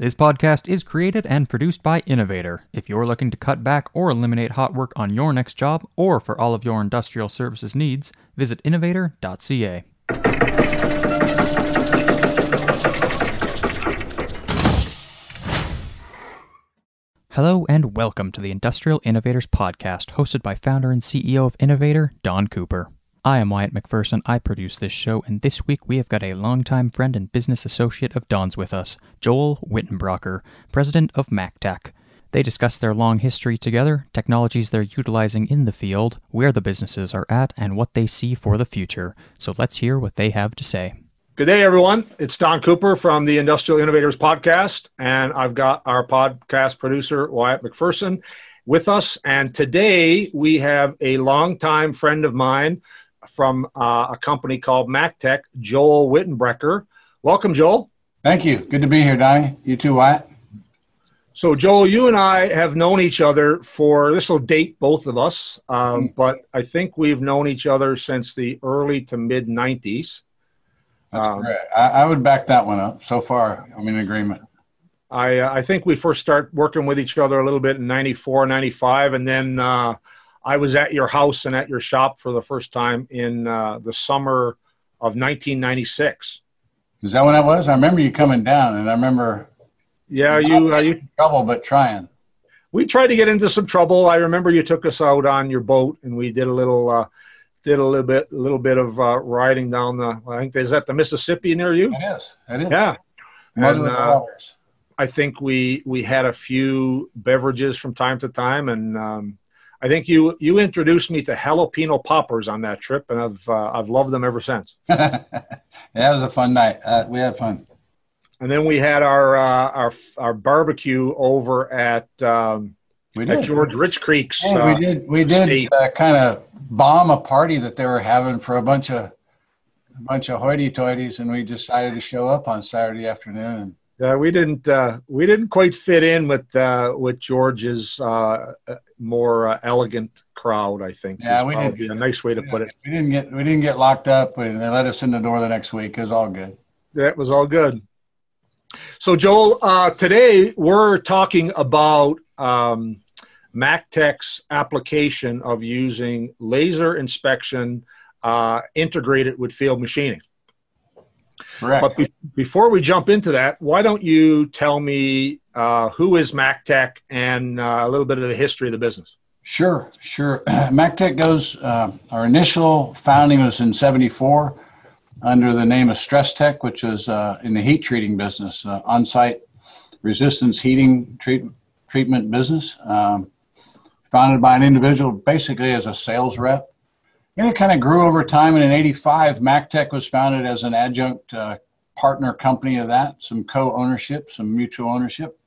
This podcast is created and produced by Innovator. If you're looking to cut back or eliminate hot work on your next job or for all of your industrial services needs, visit innovator.ca. Hello and welcome to the Industrial Innovators Podcast, hosted by founder and CEO of Innovator, Don Cooper. I am Wyatt McPherson. I produce this show, and this week we have got a longtime friend and business associate of Don's with us, Joel Wittenbraker, president of MacTech. They discuss their long history together, technologies they're utilizing in the field, where the businesses are at, and what they see for the future. So let's hear what they have to say. Good day, everyone. It's Don Cooper from the Industrial Innovators Podcast, and I've got our podcast producer, Wyatt McPherson, with us. And today we have a longtime friend of mine from uh, a company called MacTech, Joel Wittenbraker. Welcome, Joel. Thank you. Good to be here, Donnie. You too, Wyatt. So, Joel, you and I have known each other for this will date both of us, um, mm-hmm. but I think we've known each other since the early to mid 90s. That's um, great. I, I, would back that one up. So far, I'm in agreement. I, uh, I think we first start working with each other a little bit in 94, 95, and then uh, I was at your house and at your shop for the first time in uh, the summer of 1996. Is that when that was? I remember you coming down, and I remember. Yeah, you uh, you trouble, but trying. We tried to get into some trouble. I remember you took us out on your boat, and we did a little uh, did a little bit a little bit of uh, riding down the. I think is that the Mississippi near you? It is. It is. Yeah. And, uh, I think we we had a few beverages from time to time, and um, I think you you introduced me to jalapeno poppers on that trip, and I've uh, I've loved them ever since. yeah, that was a fun night. Uh, we had fun. And then we had our uh, our our barbecue over at um, at George Rich Creek's. we uh, did we did uh, kind of bomb a party that they were having for a bunch of a bunch of hoity-toities, and we decided to show up on Saturday afternoon. Yeah, we didn't uh, we didn't quite fit in with uh, with George's uh, more uh, elegant crowd. I think. Yeah, we did. A nice way to put it. We didn't get we didn't get locked up, and they let us in the door the next week. It was all good. That was all good. So, Joel, uh, today we're talking about um, MacTech's application of using laser inspection uh, integrated with field machining. Correct. But be- before we jump into that, why don't you tell me uh, who is MacTech and uh, a little bit of the history of the business? Sure, sure. MacTech goes, uh, our initial founding was in 74 under the name of Stress Tech, which is uh, in the heat treating business, uh, on site resistance heating treat- treatment business. Um, founded by an individual basically as a sales rep and it kind of grew over time. And in 85, MacTech was founded as an adjunct uh, partner company of that, some co ownership, some mutual ownership.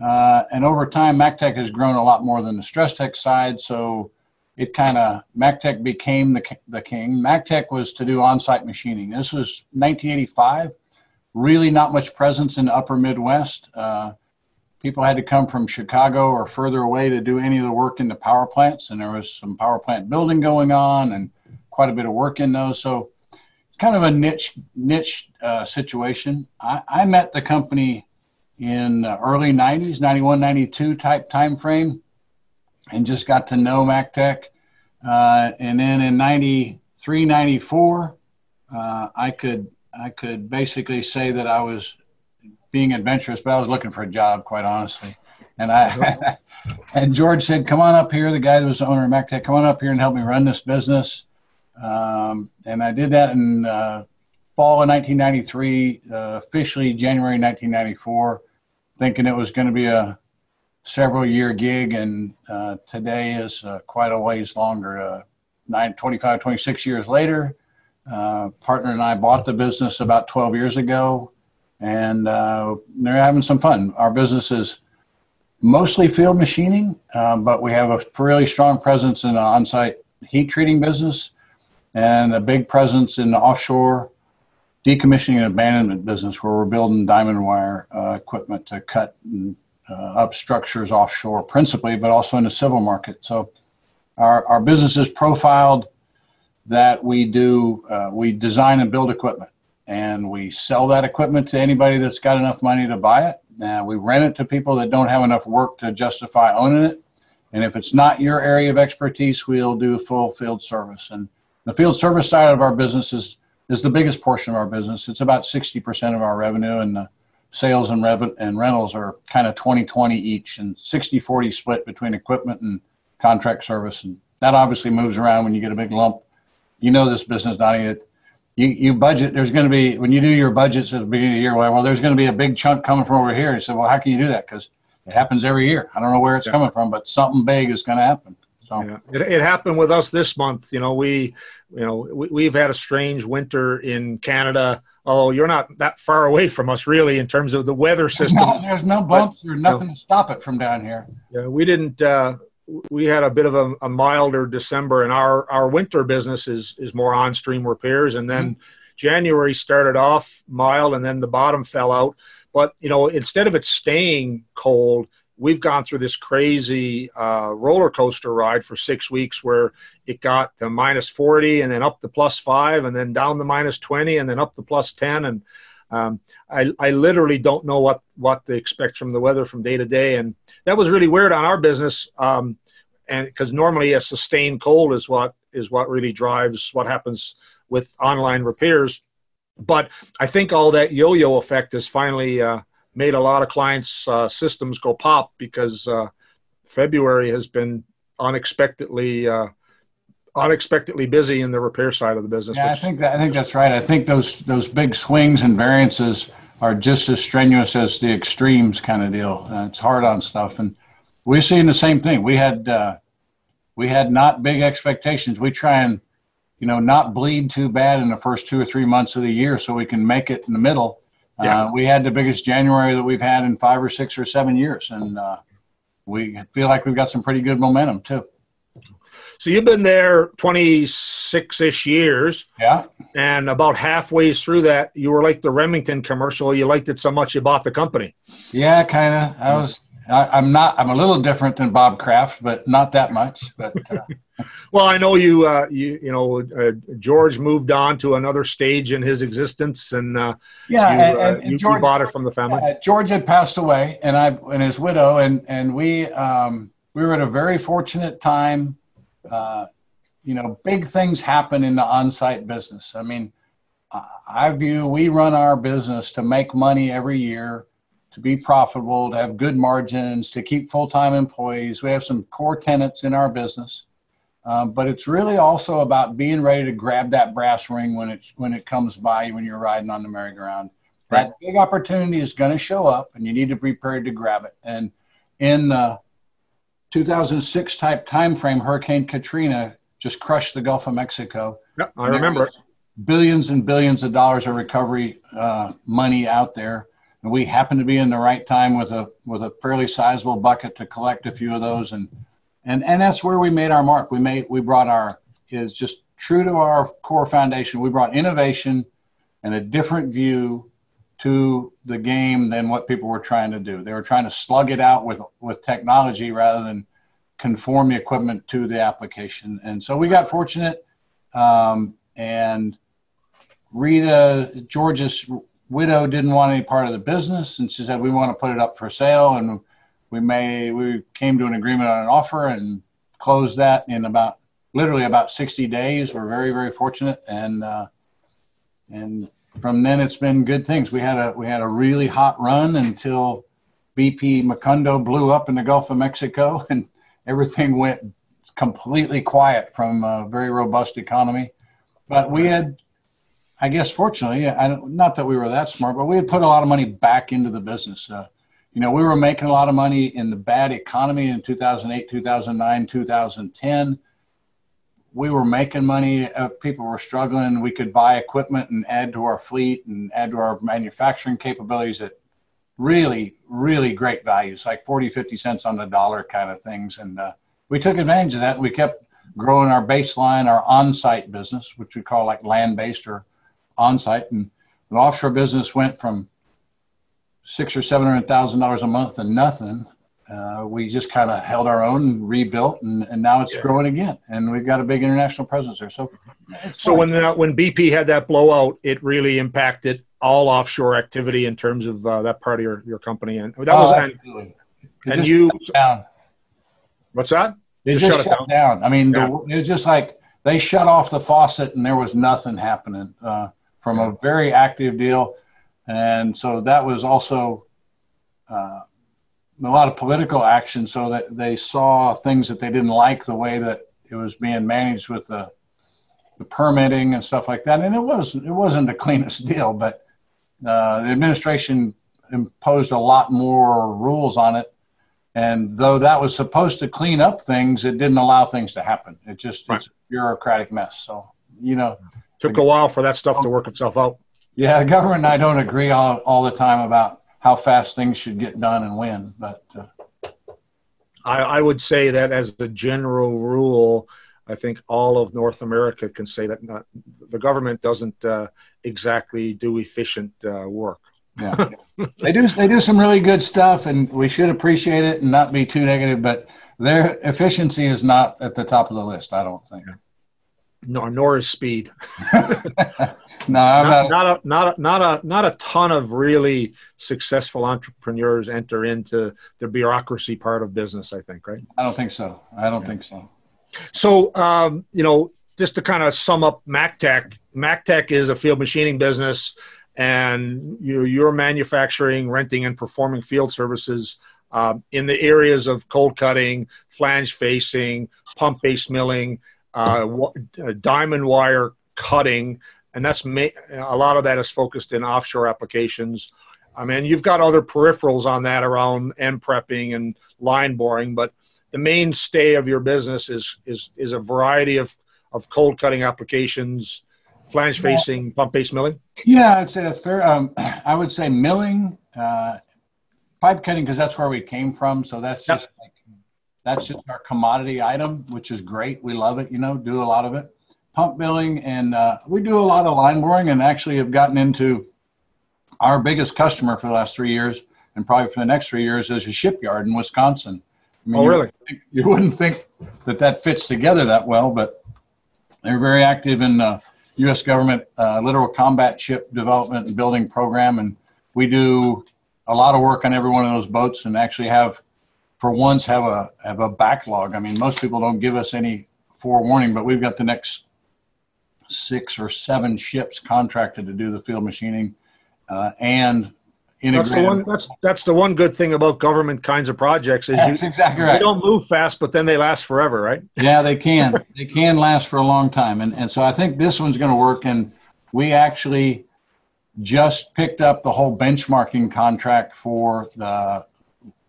Uh, and over time, MacTech has grown a lot more than the Stress Tech side. So it kind of, MacTech became the, the king. MacTech was to do on site machining. This was 1985, really not much presence in the upper Midwest. Uh, people had to come from Chicago or further away to do any of the work in the power plants. And there was some power plant building going on and quite a bit of work in those. So kind of a niche niche uh, situation. I, I, met the company in early 90s, 91, 92 type time frame and just got to know MacTech. Uh, and then in 93, 94, uh, I could I could basically say that I was being adventurous, but I was looking for a job, quite honestly. And I and George said, "Come on up here." The guy that was the owner of MacTech, come on up here and help me run this business. Um, and I did that in uh, fall of 1993, uh, officially January 1994, thinking it was going to be a several year gig. And uh, today is uh, quite a ways longer. Uh, nine, 25, 26 years later, uh, partner and I bought the business about 12 years ago and uh, they're having some fun. Our business is mostly field machining, but we have a really strong presence in the on-site heat treating business and a big presence in the offshore decommissioning and abandonment business where we're building diamond wire uh, equipment to cut and, uh, up structures offshore principally, but also in the civil market. So our, our business is profiled that we do, uh, we design and build equipment and we sell that equipment to anybody that's got enough money to buy it. Now we rent it to people that don't have enough work to justify owning it. And if it's not your area of expertise, we'll do full field service. And the field service side of our business is, is the biggest portion of our business. It's about 60% of our revenue, and the sales and, rev- and rentals are kind of 20 20 each, and 60 40 split between equipment and contract service. And that obviously moves around when you get a big lump. You know this business, Donnie, that you, you budget, there's going to be, when you do your budgets at the beginning of the year, well, well there's going to be a big chunk coming from over here. He said, well, how can you do that? Because it happens every year. I don't know where it's yeah. coming from, but something big is going to happen. So yeah. it, it happened with us this month. You know, we, you know, we, we've had a strange winter in Canada. Although you're not that far away from us, really, in terms of the weather system. No, there's no bumps but, or nothing you know, to stop it from down here. Yeah, we didn't. Uh, we had a bit of a, a, milder December, and our our winter business is is more on stream repairs, and then. Mm-hmm January started off mild and then the bottom fell out. But, you know, instead of it staying cold, we've gone through this crazy uh, roller coaster ride for six weeks where it got to minus 40 and then up to plus five and then down to minus 20 and then up to plus 10. And um, I, I literally don't know what, what to expect from the weather from day to day. And that was really weird on our business. Um, and because normally a sustained cold is what is what really drives what happens with online repairs. But I think all that yo-yo effect is finally uh, made a lot of clients' uh, systems go pop because uh, February has been unexpectedly uh, unexpectedly busy in the repair side of the business. Yeah, I think that, I think that's right. I think those those big swings and variances are just as strenuous as the extremes kind of deal. Uh, it's hard on stuff, and we're seeing the same thing. We had uh, we had not big expectations. We try and you know, not bleed too bad in the first two or three months of the year so we can make it in the middle. Yeah. Uh, we had the biggest January that we've had in five or six or seven years, and uh, we feel like we've got some pretty good momentum too. So you've been there 26 ish years. Yeah. And about halfway through that, you were like the Remington commercial. You liked it so much you bought the company. Yeah, kind of. I was, I, am not, I'm a little different than Bob Kraft, but not that much. But uh, well, I know you. Uh, you you know, uh, George moved on to another stage in his existence, and uh, yeah, you, and, uh, and, you, George you bought it from the family. George had passed away, and I and his widow, and and we um, we were at a very fortunate time. Uh, you know, big things happen in the on-site business. I mean, I view we run our business to make money every year to be profitable, to have good margins, to keep full time employees. We have some core tenants in our business. Um, but it's really also about being ready to grab that brass ring when it's when it comes by when you're riding on the merry-go-round. Right. That big opportunity is going to show up, and you need to be prepared to grab it. And in the 2006 type time frame, Hurricane Katrina just crushed the Gulf of Mexico. Yep, I remember. Billions and billions of dollars of recovery uh, money out there, and we happened to be in the right time with a with a fairly sizable bucket to collect a few of those and and and that's where we made our mark. We made we brought our is just true to our core foundation. We brought innovation and a different view to the game than what people were trying to do. They were trying to slug it out with with technology rather than conform the equipment to the application. And so we got fortunate. Um, and Rita George's widow didn't want any part of the business, and she said we want to put it up for sale and we may we came to an agreement on an offer and closed that in about literally about 60 days. We're very very fortunate, and uh, and from then it's been good things. We had a we had a really hot run until BP Macondo blew up in the Gulf of Mexico, and everything went completely quiet from a very robust economy. But we had, I guess, fortunately, I, not that we were that smart, but we had put a lot of money back into the business. Uh, you know, we were making a lot of money in the bad economy in 2008, 2009, 2010. We were making money. Uh, people were struggling. We could buy equipment and add to our fleet and add to our manufacturing capabilities at really, really great values, like 40, 50 cents on the dollar kind of things. And uh, we took advantage of that. We kept growing our baseline, our on site business, which we call like land based or on site. And the offshore business went from six or seven hundred thousand dollars a month and nothing uh, we just kind of held our own and rebuilt, and, and now it's Yeah. growing again. And we've got a big international presence there. So, So when that, when BP had that blowout, it really impacted all offshore activity in terms of uh, that part of your, your company. And that was Oh, and, absolutely. It and you down. what's that? They Just just, shut it shut down. I mean, the- it was just like they shut off the faucet and there was nothing happening uh, from a very active deal. And so that was also uh, a lot of political action so that they saw things that they didn't like the way that it was being managed with the, the permitting and stuff like that. And it was, it wasn't the cleanest deal, but uh, the administration imposed a lot more rules on it and though that was supposed to clean up things, it didn't allow things to happen. It just Right. it's a bureaucratic mess. So you know, Took a while for that stuff to work itself out. Yeah, government and I don't agree all, all the time about how fast things should get done and when. But uh, I, I would say that as a general rule, I think all of North America can say that not, the government doesn't uh, exactly do efficient uh, work. yeah, they do they do some really good stuff, and we should appreciate it and not be too negative. But their efficiency is not at the top of the list. I don't think. Nor, nor is speed. No, Not, not. not a not a not a not a ton of really successful entrepreneurs enter into the bureaucracy part of business. I think, right? I don't think so. I don't think so. So, um, you know, just to kind of sum up MacTech, MacTech is a field machining business, and you, you're manufacturing, renting, and performing field services um, in the areas of cold cutting, flange facing, pump based milling, uh, wa- uh, diamond wire cutting, and that's ma- a lot of that is focused in offshore applications. I mean, you've got other peripherals on that around end prepping and line boring, but the mainstay of your business is is is a variety of of cold cutting applications, flange facing, pump based milling. Yeah, I'd say that's fair. Um, I would say milling, uh, pipe cutting, because that's where we came from. So that's Yep. just like, that's just our commodity item, which is great. We love it. You know, do a lot of it. Pump billing, and uh, we do a lot of line boring, and actually have gotten into our biggest customer for the last three years, and probably for the next three years, is a shipyard in Wisconsin. I mean, Oh, you really? wouldn't think- You wouldn't think that that fits together that well, but they're very active in uh, U.S. government uh, littoral combat ship development and building program, and we do a lot of work on every one of those boats, and actually have, for once, have a have a backlog. I mean, most people don't give us any forewarning, but we've got the next six or seven ships contracted to do the field machining uh, and That's the one. That's that's the one good thing about government kinds of projects is That's you exactly they don't move fast, but then they last forever, right? Yeah, they can. they can last for a long time. And, and so I think this one's going to work. And we actually just picked up the whole benchmarking contract for the,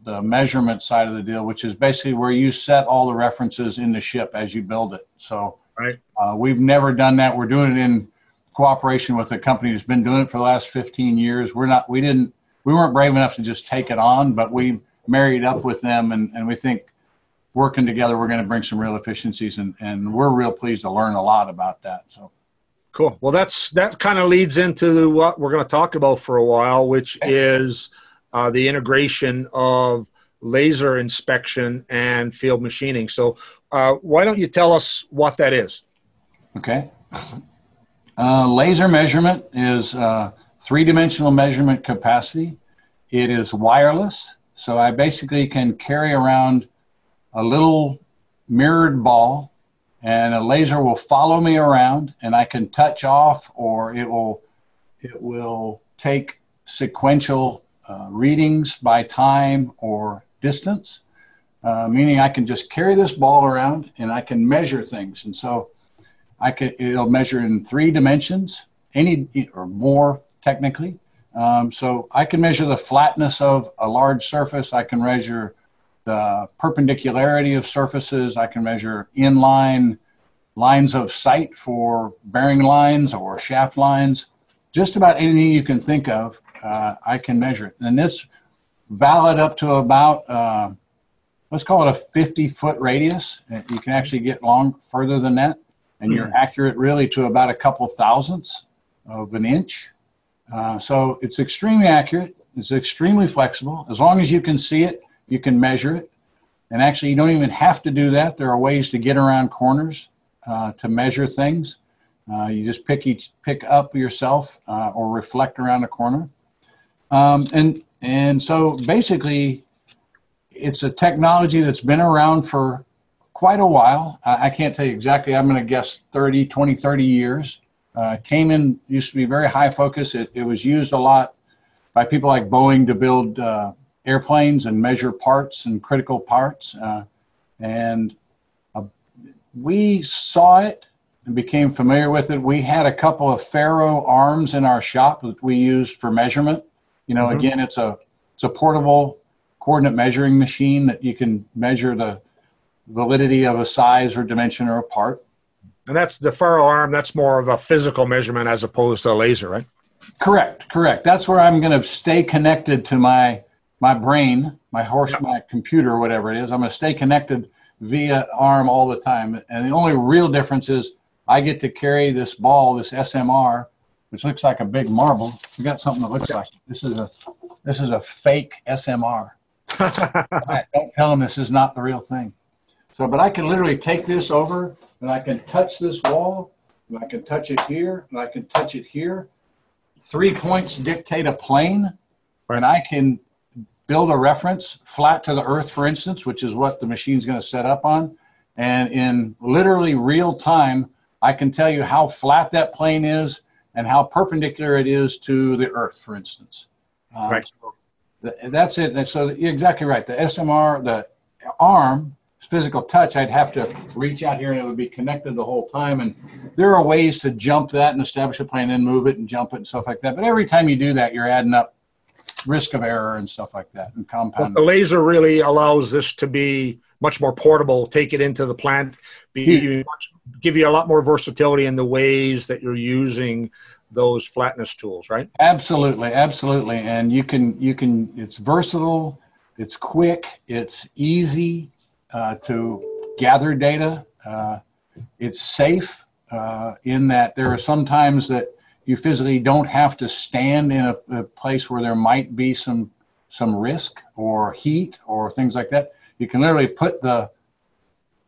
the measurement side of the deal, which is basically where you set all the references in the ship as you build it. So Right. uh, we've never done that. We're doing it in cooperation with a company who's been doing it for the last 15 years. We're not, we didn't, we weren't brave enough to just take it on, but we married up with them and, and we think working together, we're going to bring some real efficiencies, and, and we're real pleased to learn a lot about that. So, Cool. Well, that's that kind of leads into what we're going to talk about for a while, which is uh, the integration of laser inspection and field machining. So, uh, why don't you tell us what that is? okay. Uh, laser measurement is uh, three dimensional measurement capacity. It is wireless, so I basically can carry around a little mirrored ball, and a laser will follow me around, and I can touch off, or it will it will take sequential uh, readings by time or distance, uh, meaning I can just carry this ball around and I can measure things. And so I can, it'll measure in three dimensions, any or more technically. Um, so I can measure the flatness of a large surface. I can measure the perpendicularity of surfaces. I can measure inline lines of sight for bearing lines or shaft lines. Just about anything you can think of, uh, I can measure it. And this valid up to about, uh, let's call it a 50 foot radius. You can actually get long further than that. And you're accurate really to about a couple thousandths of an inch. Uh, so it's extremely accurate. It's extremely flexible. As long as you can see it, you can measure it. And actually, you don't even have to do that. There are ways to get around corners uh, to measure things. Uh, you just pick each pick up yourself uh, or reflect around a corner. Um, and and so basically, it's a technology that's been around for quite a while. I, can't tell you exactly. I'm going to guess 30, 20, 30 years. Uh, came in used to be very high focus. It, it was used a lot by people like Boeing to build uh, airplanes and measure parts and critical parts. Uh, and uh, we saw it and became familiar with it. We had a couple of Faro arms in our shop that we used for measurement. You know, mm-hmm. again, it's a it's a portable coordinate measuring machine that you can measure the validity of a size or dimension or a part. And that's the Faro arm. That's more of a physical measurement as opposed to a laser, right? Correct, correct. That's where I'm going to stay connected to my my brain, my horse, yep. my computer, whatever it is. I'm going to stay connected via arm all the time. And the only real difference is I get to carry this ball, this SMR, which looks like a big marble. We got something that looks like this is a this is a fake SMR. right, don't tell them this is not the real thing. So, but I can literally take this over and I can touch this wall, and I can touch it here, and I can touch it here. Three points dictate a plane, and I can build a reference flat to the earth, for instance, which is what the machine's going to set up on. And in literally real time, I can tell you how flat that plane is and how perpendicular it is to the earth, for instance. Um, right. So that's it. And so you're exactly right. The SMR, the arm, physical touch, I'd have to reach out here and it would be connected the whole time. And there are ways to jump that and establish a plane and move it and jump it and stuff like that. But every time you do that, you're adding up risk of error and stuff like that and compound. the laser really allows this to be much more portable. Take it into the plant, be, much, give you a lot more versatility in the ways that you're using those flatness tools, right? Absolutely, absolutely. And you can you can it's versatile, it's quick, it's easy uh, to gather data. Uh, it's safe uh, in that there are some times that you physically don't have to stand in a, a place where there might be some some risk or heat or things like that. You can literally put the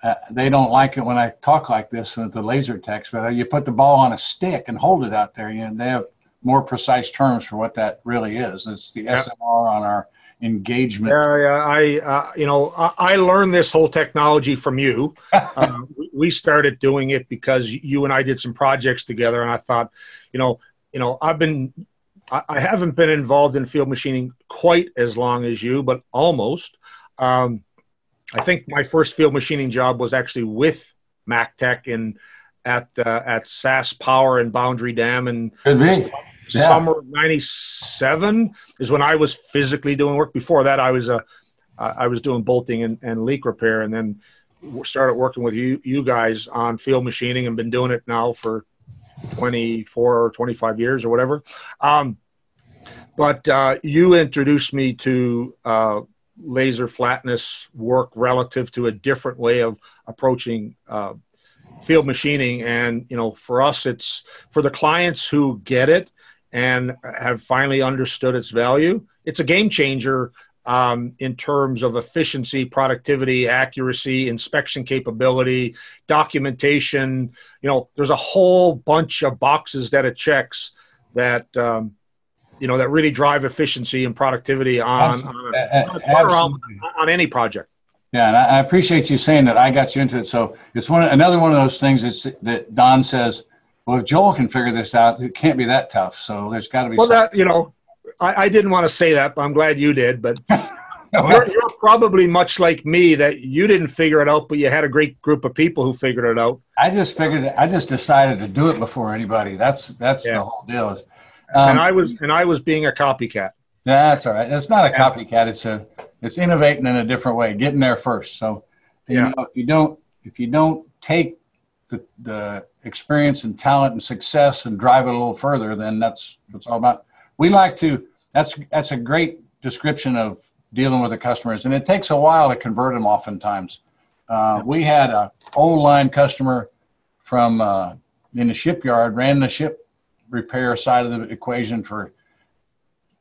uh, they don't like it when I talk like this with the laser text, but you put the ball on a stick and hold it out there. You know, they have more precise terms for what that really is. It's the yep. SMR on our engagement. Yeah, yeah. I, uh, you know, I, I, learned this whole technology from you. uh, we started doing it because you and I did some projects together, and I thought, you know, you know, I've been, I, I haven't been involved in field machining quite as long as you, but almost. Um, I think my first field machining job was actually with MacTech and at uh, at SaskPower and Boundary Dam and summer '97 is when I was physically doing work. Before that, I was a uh, I was doing bolting and, and leak repair, and then started working with you you guys on field machining and been doing it now for 24 or 25 years or whatever. Um, but uh, you introduced me to uh, laser flatness work relative to a different way of approaching uh, field machining. And, you know, for us, it's for the clients who get it and have finally understood its value, it's a game changer um, in terms of efficiency, productivity, accuracy, inspection capability, documentation. You know, there's a whole bunch of boxes that it checks that um, you know that really drive efficiency and productivity on on, on, on, any project. Yeah, and I appreciate you saying that. I got you into it. So it's one another one of those things that's, that Don says. Well, if Joel can figure this out, it can't be that tough. So there's got to be. Well, something. that you know, I, I, didn't want to say that, but I'm glad you did. But you're, you're probably much like me that you didn't figure it out, but you had a great group of people who figured it out. I just figured. I just decided to do it before anybody. That's that's yeah. the whole deal. Um, and I was and I was being a copycat. That's all right. It's not a copycat. It's a it's innovating in a different way, getting there first. So yeah. you know, if you don't if you don't take the, the experience and talent and success and drive it a little further, then that's what's all about. We like to. That's that's a great description of dealing with the customers, and it takes a while to convert them. Oftentimes, uh, we had a old line customer from uh, in the shipyard, ran the ship repair side of the equation for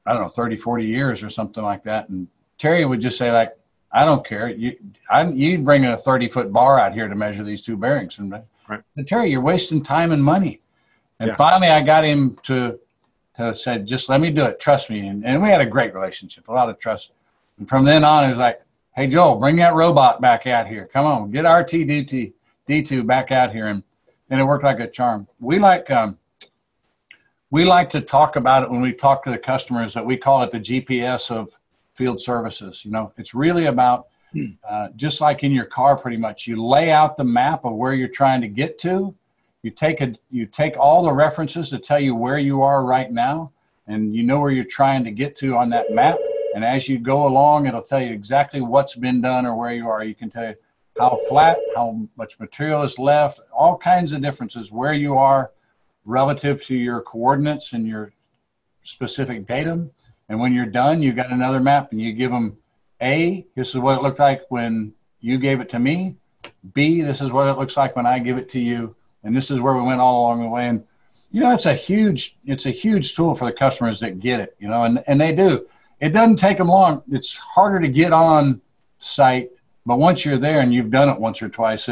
I don't know 30 40 years or something like that and Terry would just say like I don't care. You, I, you bring a 30 foot bar out here to measure these two bearings. And, right. and Terry, you're wasting time and money. And yeah. finally, I got him to, to say, just let me do it. Trust me. And, and we had a great relationship, a lot of trust. And from then on, it was like, hey, Joel, bring that robot back out here. Come on, get RTD2 D2 back out here. And, and it worked like a charm. We like, um, we like to talk about it when we talk to the customers that we call it the GPS of field services. You know, it's really about hmm. uh, just like in your car, pretty much. You lay out the map of where you're trying to get to. You take a you take all the references to tell you where you are right now, and you know where you're trying to get to on that map. And as you go along, it'll tell you exactly what's been done or where you are. You can tell you how flat, how much material is left, all kinds of differences where you are relative to your coordinates and your specific datum. And when you're done, you got another map and you give them A, this is what it looked like when you gave it to me. B, this is what it looks like when I give it to you. And this is where we went all along the way. And you know, it's a huge, it's a huge tool for the customers that get it, you know, and, and they do. It doesn't take them long. It's harder to get on site, but once you're there and you've done it once or twice,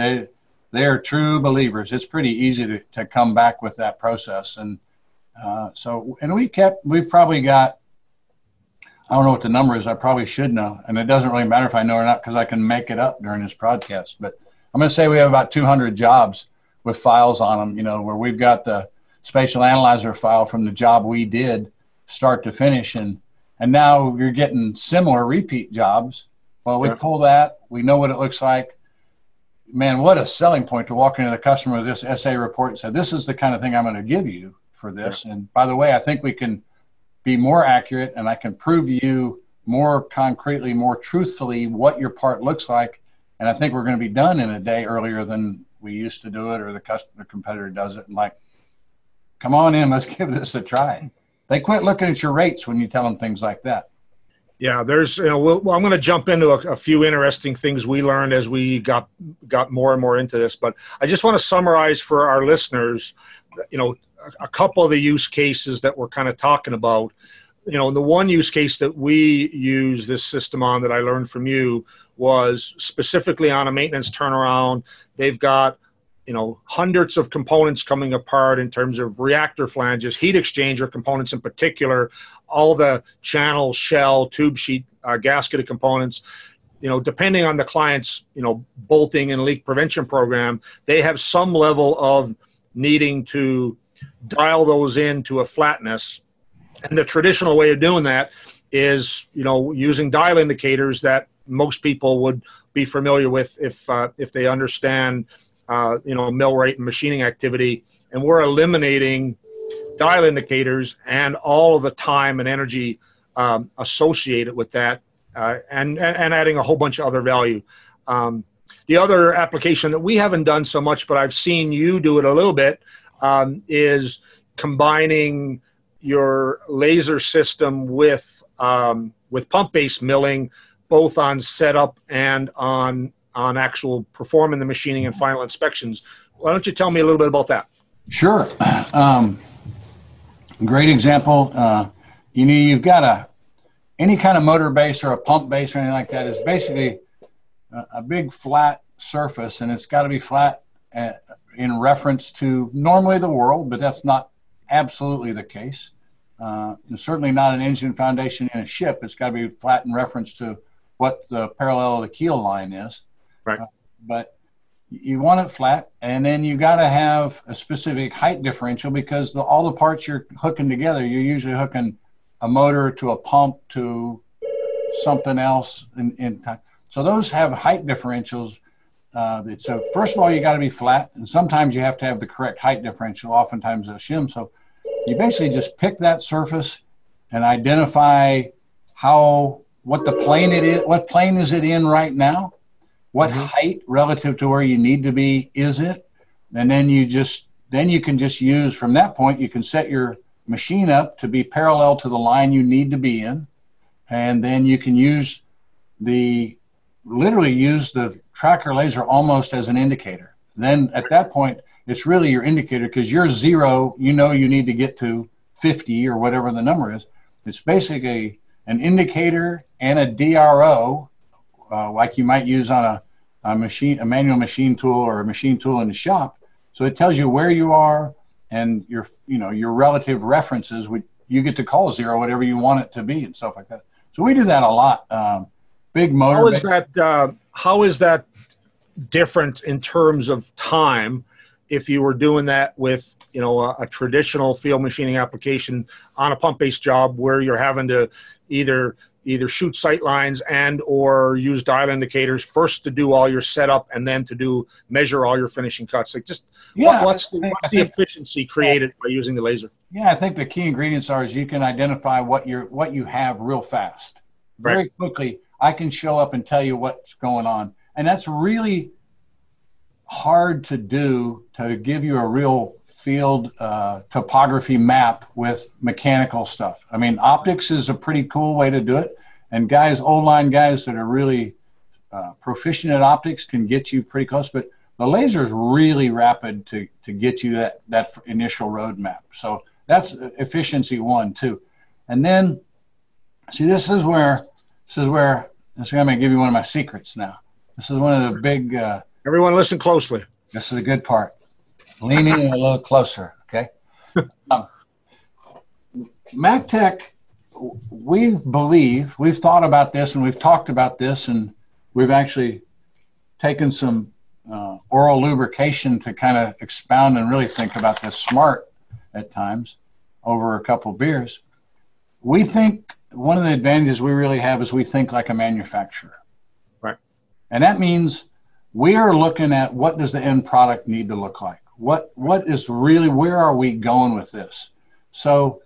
they, they're true believers. It's pretty easy to, to come back with that process. And uh, so, and we kept, we've probably got, I don't know what the number is. I probably should know. And it doesn't really matter if I know or not because I can make it up during this broadcast. But I'm going to say we have about 200 jobs with files on them, you know, where we've got the spatial analyzer file from the job we did start to finish. And, and now you're getting similar repeat jobs. Well, we yeah. pull that. We know what it looks like man, what a selling point to walk into the customer with this SA report and say, this is the kind of thing I'm going to give you for this. And by the way, I think we can be more accurate and I can prove to you more concretely, more truthfully what your part looks like. And I think we're going to be done in a day earlier than we used to do it or the customer competitor does it. And like, come on in, let's give this a try. They quit looking at your rates when you tell them things like that. Yeah, there's. You know, we'll, well, I'm going to jump into a, a, few interesting things we learned as we got got more and more into this. But I just want to summarize for our listeners, you know, a, a couple of the use cases that we're kind of talking about. You know, the one use case that we use this system on that I learned from you was specifically on a maintenance turnaround. They've got you know hundreds of components coming apart in terms of reactor flanges heat exchanger components in particular all the channel shell tube sheet uh, gasketed components. You know depending on the client's you know bolting and leak prevention program they have some level of needing to dial those in to a flatness. And the traditional way of doing that is you know using dial indicators that most people would be familiar with if uh, if they understand uh, you know, millwright and machining activity, and we're eliminating dial indicators and all of the time and energy um, associated with that, uh, and, and adding a whole bunch of other value. Um, the other application that we haven't done so much, but I've seen you do it a little bit, um, is combining your laser system with um, with pump-based milling, both on setup and on on actual performing the machining and final inspections. Why don't you tell me a little bit about that? Sure. Um, great example. Uh, you know, you've got a any kind of motor base or a pump base or anything like that is basically a, a big flat surface, and it's got to be flat uh, in reference to normally the world, but that's not absolutely the case. Uh, certainly not an engine foundation in a ship. It's got to be flat in reference to what the parallel of the keel line is. Right. Uh, but you want it flat, and then you got to have a specific height differential because the, all the parts you're hooking together, you're usually hooking a motor to a pump to something else. In, in so those have height differentials. Uh, so first of all, you got to be flat, and sometimes you have to have the correct height differential. Oftentimes a shim. So you basically just pick that surface and identify how what the plane it is, what plane is it in right now, what mm-hmm. height relative to where you need to be is it? And then you just then you can just use from that point you can set your machine up to be parallel to the line you need to be in, and then you can use the literally use the tracker laser almost as an indicator. Then at that point, it's really your indicator because you're zero, you know you need to get to 50 or whatever the number is. It's basically an indicator and a DRO uh, like you might use on a, a machine, a manual machine tool or a machine tool in the shop. So it tells you where you are and your, you know, your relative references. Would you get to call zero whatever you want it to be and stuff like that. So we do that a lot. Um, big motor. How is that? Uh, how is that different in terms of time? If you were doing that with you know a, a traditional field machining application on a pump-based job where you're having to either either shoot sight lines and or use dial indicators first to do all your setup and then to do measure all your finishing cuts. Like just yeah, what, what's the, what's the efficiency created by using the laser? Yeah i think the key ingredients are is you can identify what you're what you have real fast. Very right. quickly i can show up and tell you what's going on. And that's really hard to do to give you a real field uh, topography map with mechanical stuff. I mean, optics is a pretty cool way to do it. And guys, old line guys that are really uh, proficient at optics can get you pretty close, but the laser is really rapid to, to get you that, that initial road map. So that's efficiency one, too. And then, see, this is where, this is where, this is going to give you one of my secrets now. This is one of the big. Uh, Everyone listen closely. This is a good part. Lean in a little closer, okay? Um, MacTech, we believe, we've thought about this and we've talked about this, and we've actually taken some uh, oral lubrication to kind of expound and really think about this smart at times over a couple beers. We think one of the advantages we really have is we think like a manufacturer. Right. And that means we are looking at what does the end product need to look like? What what is really where are we going with this? So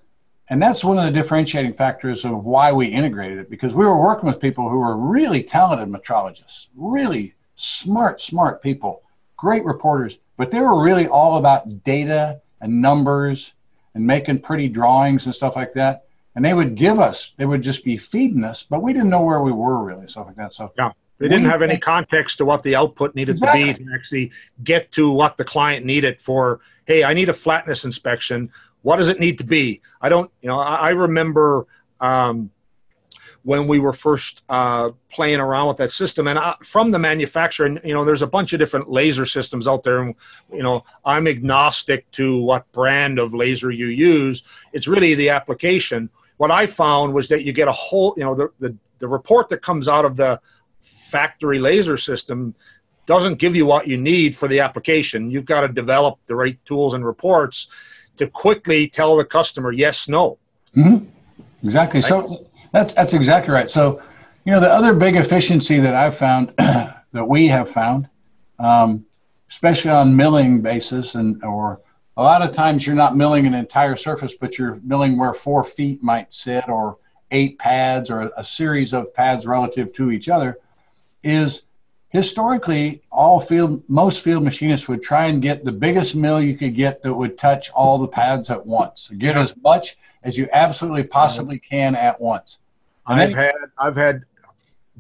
and that's one of the differentiating factors of why we integrated it because we were working with people who were really talented metrologists really smart smart people great reporters but they were really all about data and numbers and making pretty drawings and stuff like that. And they would give us they would just be feeding us but we didn't know where we were really stuff like that. So yeah they didn't have any context to what the output needed exactly. to be to actually get to what the client needed for, hey, I need a flatness inspection. What does it need to be? I don't, you know, I, I remember um, when we were first uh, playing around with that system and I, from the manufacturer, and, you know, there's a bunch of different laser systems out there. And, you know, I'm agnostic to what brand of laser you use. It's really the application. What I found was that you get a whole, you know, the, the, the report that comes out of the factory laser system doesn't give you what you need for the application. You've got to develop the right tools and reports to quickly tell the customer yes, no. Mm-hmm. Exactly. Right? So that's that's exactly right. So, you know, the other big efficiency that I've found that we have found, um, especially on milling basis, and or a lot of times you're not milling an entire surface, but you're milling where four feet might sit, or eight pads, or a series of pads relative to each other is historically all field most field machinists would try and get the biggest mill you could get that would touch all the pads at once. Get as much as you absolutely possibly can at once. And i've had i've had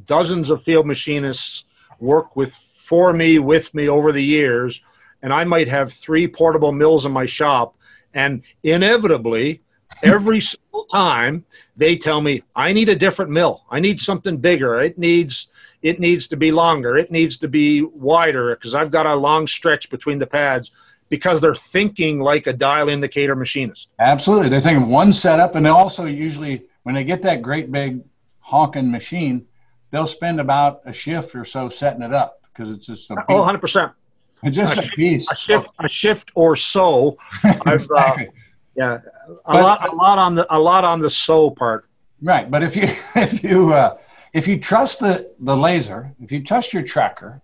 dozens of field machinists work with for me with me over the years and i might have three portable mills in my shop and inevitably every single time they tell me i need a different mill. I need something bigger. It needs it needs to be longer, it needs to be wider because I've got a long stretch between the pads because they're thinking like a dial indicator machinist. Absolutely. They're thinking one setup, and they also usually, when they get that great big honking machine, they'll spend about a shift or so setting it up because it's just a oh, 100%. It's just a, a beast. A shift, a shift or so. Uh, exactly. Uh, yeah, a but, lot, a lot on the, a lot on the so part. Right, but if you, if you, uh, if you trust the, the laser, if you trust your tracker,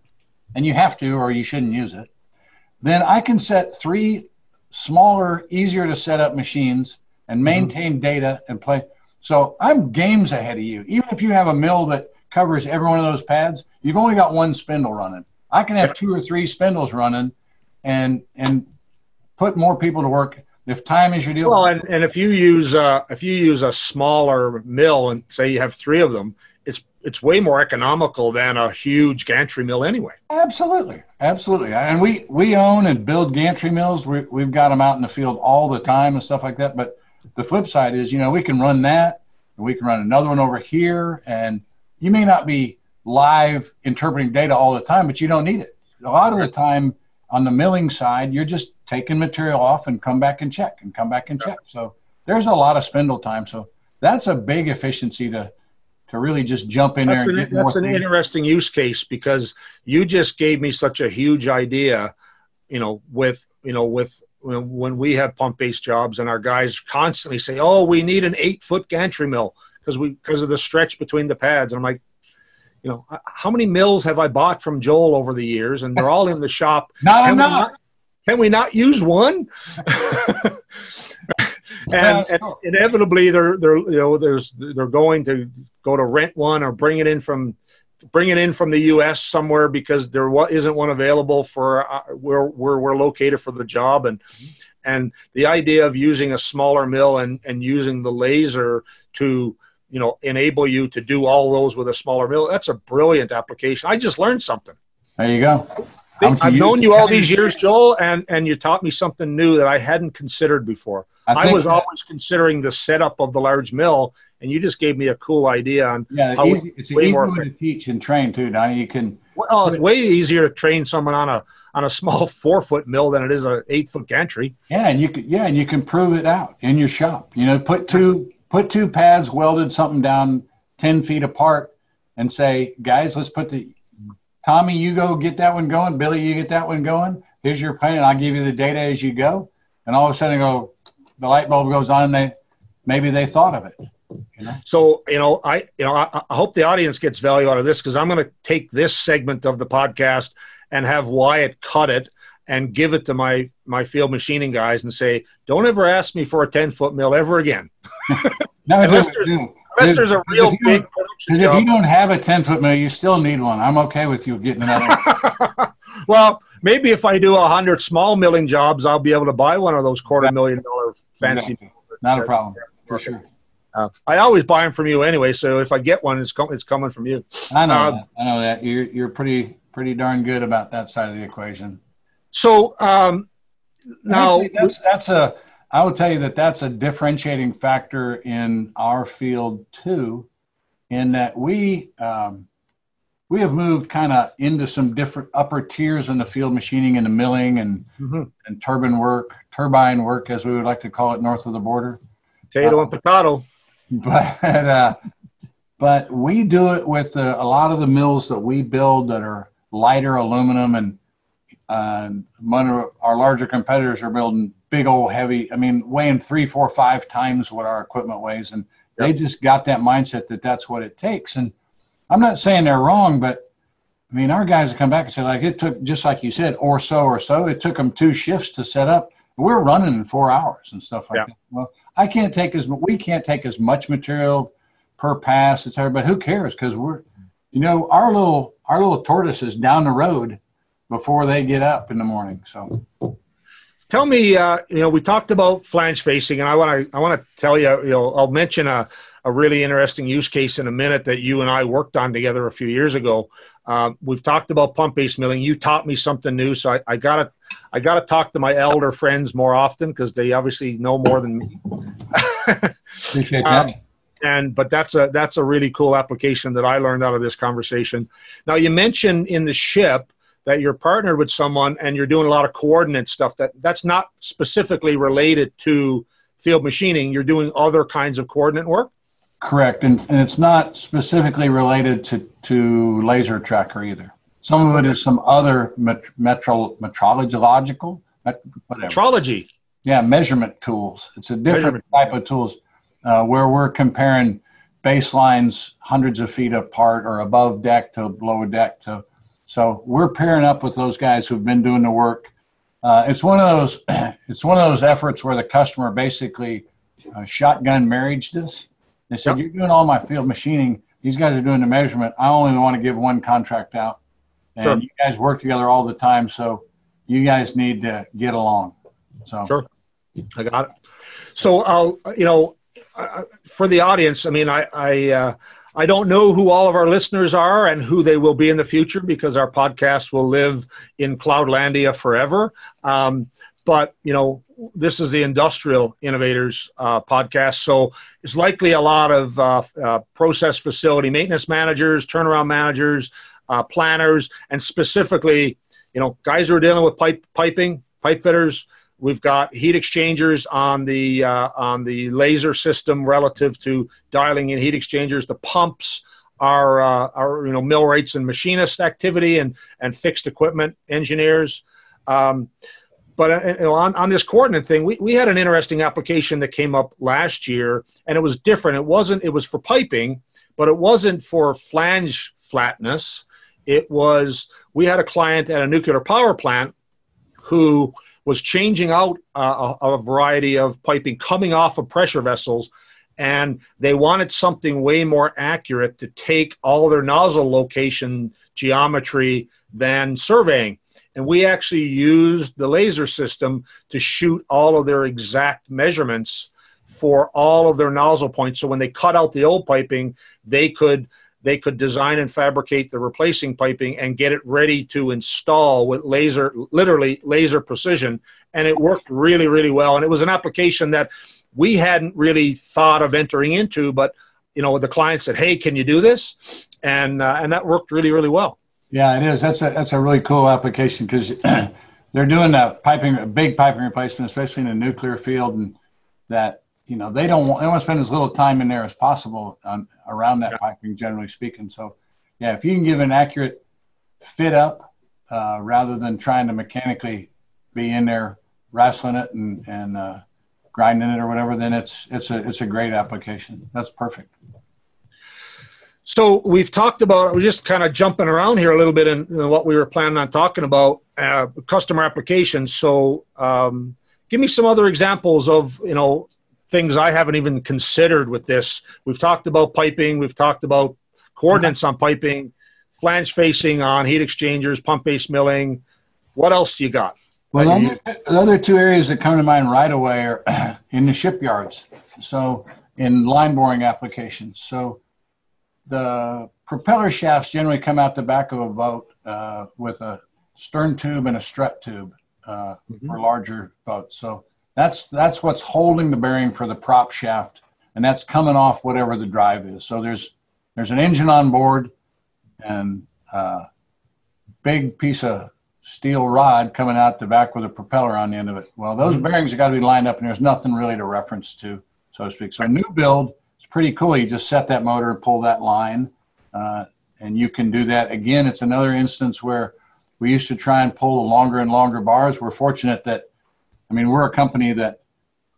and you have to or you shouldn't use it, then I can set three smaller, easier to set up machines and mm-hmm. maintain mm-hmm. data and play. So I'm games ahead of you. Even if you have a mill that covers every one of those pads, you've only got one spindle running. I can have two or three spindles running and and put more people to work if time is your deal. Well, and, and if you use uh, if you use a smaller mill and say you have three of them, it's way more economical than a huge gantry mill anyway. Absolutely, absolutely. And we we own and build gantry mills. We, we've got them out in the field all the time and stuff like that. But the flip side is, you know, we can run that, and we can run another one over here, and you may not be live interpreting data all the time, but you don't need it. A lot of the time on the milling side, you're just taking material off and come back and check and come back and check. So there's a lot of spindle time. So that's a big efficiency to to really just jump in that's there. An, that's an interesting use case because you just gave me such a huge idea. You know, with you know with when we have pump based jobs and our guys constantly say, "Oh, we need an eight foot gantry mill because we because of the stretch between the pads." And I'm like, you know, how many mills have I bought from Joel over the years, and they're all in the shop. not can enough. We not, can we not use one? and, and, inevitably, they're they're you know there's they're going to go to rent one or bring it in from bring it in from the U.S. somewhere because there isn't one available for uh, where, where we're located for the job. And and the idea of using a smaller mill and and using the laser to you know enable you to do all those with a smaller mill that's a brilliant application. I just learned something. There you go. I've known you all these years joel and and you taught me something new that i hadn't considered before. I, I was always considering the setup of the large mill and you just gave me a cool idea on yeah how easy, it's way more to teach and train too now you can well it's way easier to train someone on a on a small four foot mill than it is a eight foot gantry yeah and you can yeah and you can prove it out in your shop you know put two put two pads welded something down 10 feet apart and say, guys, let's put the Tommy, you go get that one going. Billy, you get that one going. Here's your plan. I'll give you the data as you go. And all of a sudden, go the light bulb goes on. And they maybe they thought of it. You know? So you know, I you know, I, I hope the audience gets value out of this because I'm going to take this segment of the podcast and have Wyatt cut it and give it to my my field machining guys and say, don't ever ask me for a 10 foot mill ever again. no, unless, there's, do. unless there's a real big production If you don't have a 10 foot mill, you still need one. I'm okay with you getting another well, maybe if I do a hundred small milling jobs, I'll be able to buy one of those quarter million dollar fancy. Exactly. Not a problem, for sure. Uh, I always buy them from you anyway, so if I get one, it's, com- it's coming from you. I know uh, that. I know that. You're, you're pretty pretty darn good about that side of the equation. So um, now that's that's a I would tell you that that's a differentiating factor in our field too, in that we um, we have moved kind of into some different upper tiers in the field machining and the milling and mm-hmm. and turbine work, turbine work as we would like to call it north of the border. Potato uh, and potato. But uh, but we do it with uh, a lot of the mills that we build that are lighter aluminum and uh, one of our larger competitors are building big old heavy. I mean, weighing three, four, five times what our equipment weighs, and yep. they just got that mindset that that's what it takes. And I'm not saying they're wrong, but I mean, our guys have come back and said like it took just like you said, or so or so. It took them two shifts to set up. We're running in four hours and stuff like that. Well, I can't take as we can't take as much material per pass, etc. But who cares? Because we're, you know, our little our little tortoise is down the road before they get up in the morning. So, tell me, uh, you know, we talked about flange facing, and I want to I want to tell you, you know, I'll mention a a really interesting use case in a minute that you and I worked on together a few years ago. Uh, we've talked about pump based milling. You taught me something new, so I, I gotta I gotta talk to my elder friends more often because they obviously know more than me. Appreciate that. Um, and but that's a that's a really cool application that I learned out of this conversation. Now you mentioned in the ship that you're partnered with someone and you're doing a lot of coordinate stuff that that's not specifically related to field machining you're doing other kinds of coordinate work correct and, and it's not specifically related to, to laser tracker either some of it is some other met, metro, metrological whatever. metrology yeah measurement tools it's a different measurement. type of tools uh, where we're comparing baselines hundreds of feet apart or above deck to below deck to so we're pairing up with those guys who've been doing the work. Uh, it's one of those. It's one of those efforts where the customer basically uh, shotgun marriage this. They said, yep. "You're doing all my field machining. These guys are doing the measurement. I only want to give one contract out, and sure. you guys work together all the time. So you guys need to get along." So sure, I got it. So I'll, you know, uh, for the audience, I mean, I, I uh, I don't know who all of our listeners are and who they will be in the future because our podcast will live in Cloudlandia forever. Um, but you know this is the industrial innovators uh, podcast. So it's likely a lot of uh, uh, process facility maintenance managers turnaround managers uh, planners and specifically you know guys who are dealing with pipe piping pipe fitters. We've got heat exchangers on the uh, on the laser system relative to dialing in heat exchangers. The pumps are, uh, are you know millwrights and machinist activity and and fixed equipment engineers. Um, but uh, you know, on, on this coordinate thing, we, we had an interesting application that came up last year, and it was different. It wasn't, it was for piping, but it wasn't for flange flatness. It was, we had a client at a nuclear power plant who was changing out uh, a, a variety of piping coming off of pressure vessels and they wanted something way more accurate to take all their nozzle location geometry than surveying. And we actually used the laser system to shoot all of their exact measurements for all of their nozzle points. So when they cut out the old piping, they could they could design and fabricate the replacing piping and get it ready to install with laser literally laser precision. And it worked really really well. And it was an application that we hadn't really thought of entering into but you know the client said hey can you do this? And uh, and that worked really really well yeah, it is. That's a that's a really cool application because they're doing that piping, a big piping replacement, especially in the nuclear field, and that you know they don't want they want to spend as little time in there as possible on, around that yeah. piping, generally speaking. So, yeah, if you can give an accurate fit up uh, rather than trying to mechanically be in there wrestling it and and uh, grinding it or whatever, then it's it's a it's a great application. That's perfect. So we've talked about we're just kind of jumping around here a little bit in, in what we were planning on talking about uh, customer applications. So um, give me some other examples of you know things I haven't even considered with this. We've talked about piping. We've talked about coordinates on piping, flange facing on heat exchangers, pump based milling. What else do you got? Well, you, the other two areas that come to mind right away are in the shipyards. So in line boring applications. So the propeller shafts generally come out the back of a boat uh, with a stern tube and a strut tube uh, mm-hmm. for larger boats. So that's that's what's holding the bearing for the prop shaft, and that's coming off whatever the drive is. So there's there's an engine on board, and uh, big piece of steel rod coming out the back with a propeller on the end of it. Well, those mm-hmm. bearings have got to be lined up, and there's nothing really to reference to, so to speak. So a new build it's pretty cool. You just set that motor and pull that line, uh, and you can do that again. It's another instance where we used to try and pull longer and longer bars. We're fortunate that, I mean, we're a company that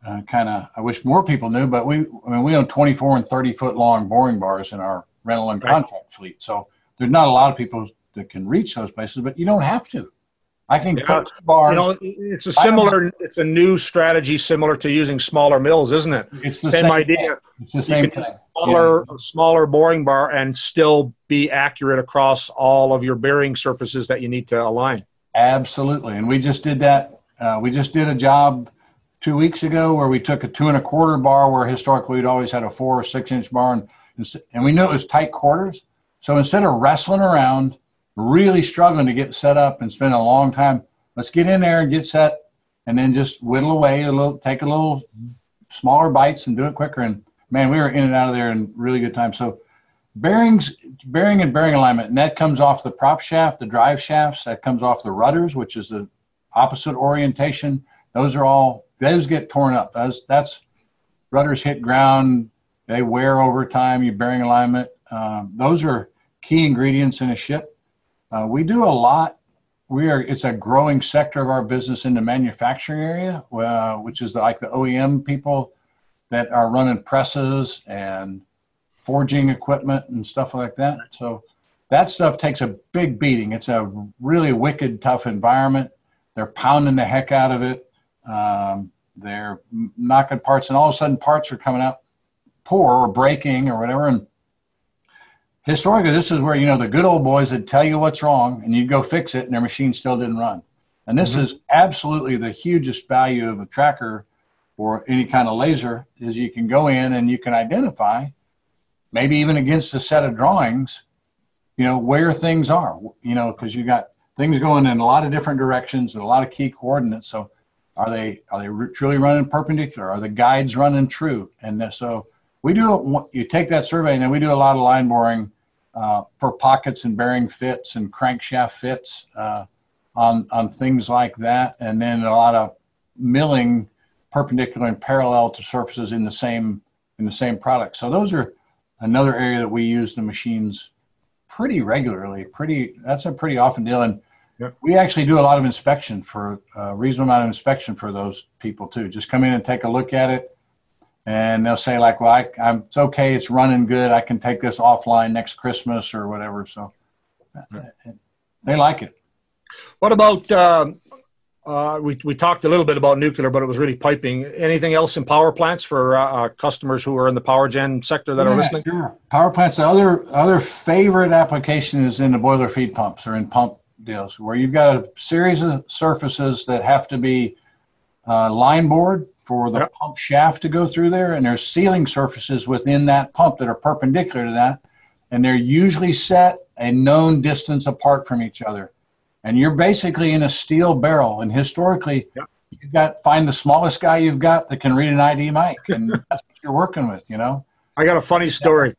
uh, kind of I wish more people knew, but we I mean we own 24 and 30 foot long boring bars in our rental and contract right. fleet. So there's not a lot of people that can reach those places, but you don't have to. I can yeah, cut bars. You know, it's a similar, it's a new strategy similar to using smaller mills, isn't it? It's the same, same idea. Thing. It's the same thing. Smaller, yeah. smaller boring bar and still be accurate across all of your bearing surfaces that you need to align. Absolutely, and we just did that. Uh, we just did a job two weeks ago where we took a two and a quarter bar where historically we'd always had a four or six inch bar, and, and we knew it was tight quarters. So instead of wrestling around really struggling to get set up and spend a long time. Let's get in there and get set and then just whittle away a little, take a little smaller bites and do it quicker. And man, we were in and out of there in really good time. So bearings, bearing and bearing alignment, and that comes off the prop shaft, the drive shafts, that comes off the rudders, which is the opposite orientation. Those are all, those get torn up. Those, that's rudders hit ground, they wear over time, your bearing alignment. Um, those are key ingredients in a ship. Uh, we do a lot. We are. It's a growing sector of our business in the manufacturing area, uh, which is the, like the OEM people that are running presses and forging equipment and stuff like that. So that stuff takes a big beating. It's a really wicked, tough environment. They're pounding the heck out of it. Um, they're knocking parts, and all of a sudden, parts are coming out poor or breaking or whatever. And historically, this is where you know the good old boys would tell you what's wrong, and you'd go fix it, and their machine still didn't run. And this mm-hmm. is absolutely the hugest value of a tracker or any kind of laser is you can go in and you can identify, maybe even against a set of drawings, you know where things are. You know because you got things going in a lot of different directions and a lot of key coordinates. So Are they are they truly running perpendicular? Are the guides running true? And so we do. You take that survey, and then we do a lot of line boring uh, for pockets and bearing fits and crankshaft fits uh, on on things like that, and then a lot of milling perpendicular and parallel to surfaces in the same in the same product. So those are another area that we use the machines pretty regularly. Pretty that's a pretty often deal, and yep. we actually do a lot of inspection for a reasonable amount of inspection for those people too. Just come in and take a look at it, and they'll say like, "Well, I, am it's okay, it's running good. I can take this offline next Christmas or whatever." So they like it. What about um, uh, we, we talked a little bit about nuclear, but it was really piping. Anything else in power plants for uh, uh customers who are in the power gen sector that yeah, are listening? Sure. Power plants. The other other favorite application is in the boiler feed pumps or in pump deals, where you've got a series of surfaces that have to be uh, line bored for the yep. pump shaft to go through there, and there's sealing surfaces within that pump that are perpendicular to that, and they're usually set a known distance apart from each other and you're basically in a steel barrel. And historically, yep. you've got find the smallest guy you've got that can read an ID mic, and that's what you're working with. You know. I got a funny story.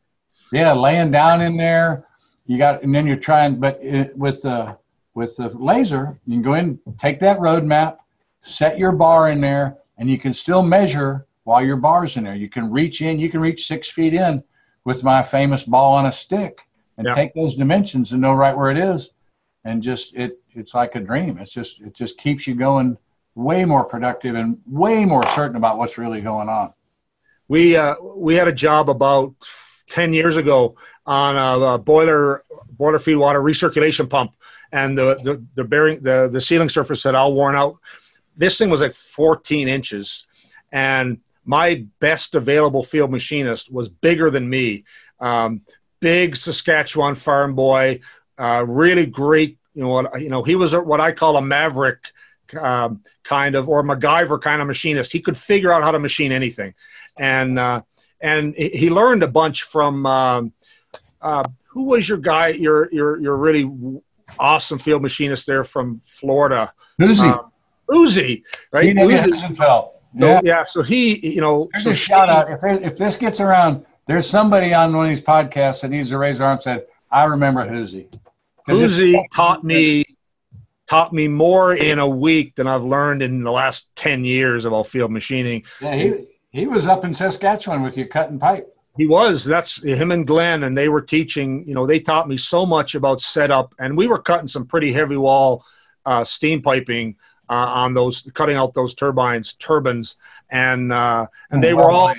Yeah, laying down in there, you got, and then you're trying, but it, with the with the laser, you can go in, take that road map, set your bar in there, and you can still measure while your bar's in there. You can reach in, you can reach six feet in with my famous ball on a stick and take those dimensions and know right where it is and just it it's like a dream. It's just it just keeps you going way more productive and way more certain about what's really going on. We uh, we had a job about ten years ago on a, a boiler boiler feed water recirculation pump, and the the, the bearing the the sealing surface had all worn out. This thing was like 14 inches, and my best available field machinist was bigger than me. Um, big Saskatchewan farm boy uh, really great. You know what? You know he was a, what I call a maverick um, kind of or MacGyver kind of machinist. He could figure out how to machine anything, and uh, and he learned a bunch from. Um, uh, who was your guy? Your your your really awesome field machinist there from Florida. Uzi. Um, Uzi, right? He Uzi. So, yeah. yeah. So he, you know, There's so a shout out. If, if this gets around, there's somebody on one of these podcasts that needs to raise their arm and said, I remember Hoosie. Hoosie taught me taught me more in a week than I've learned in the last ten years about field machining. Yeah, he he was up in Saskatchewan with you cutting pipe. He was. That's him and Glenn, and they were teaching. You know, they taught me so much about setup, and we were cutting some pretty heavy wall uh, steam piping uh, on those, cutting out those turbines, turbines, and uh, and they were all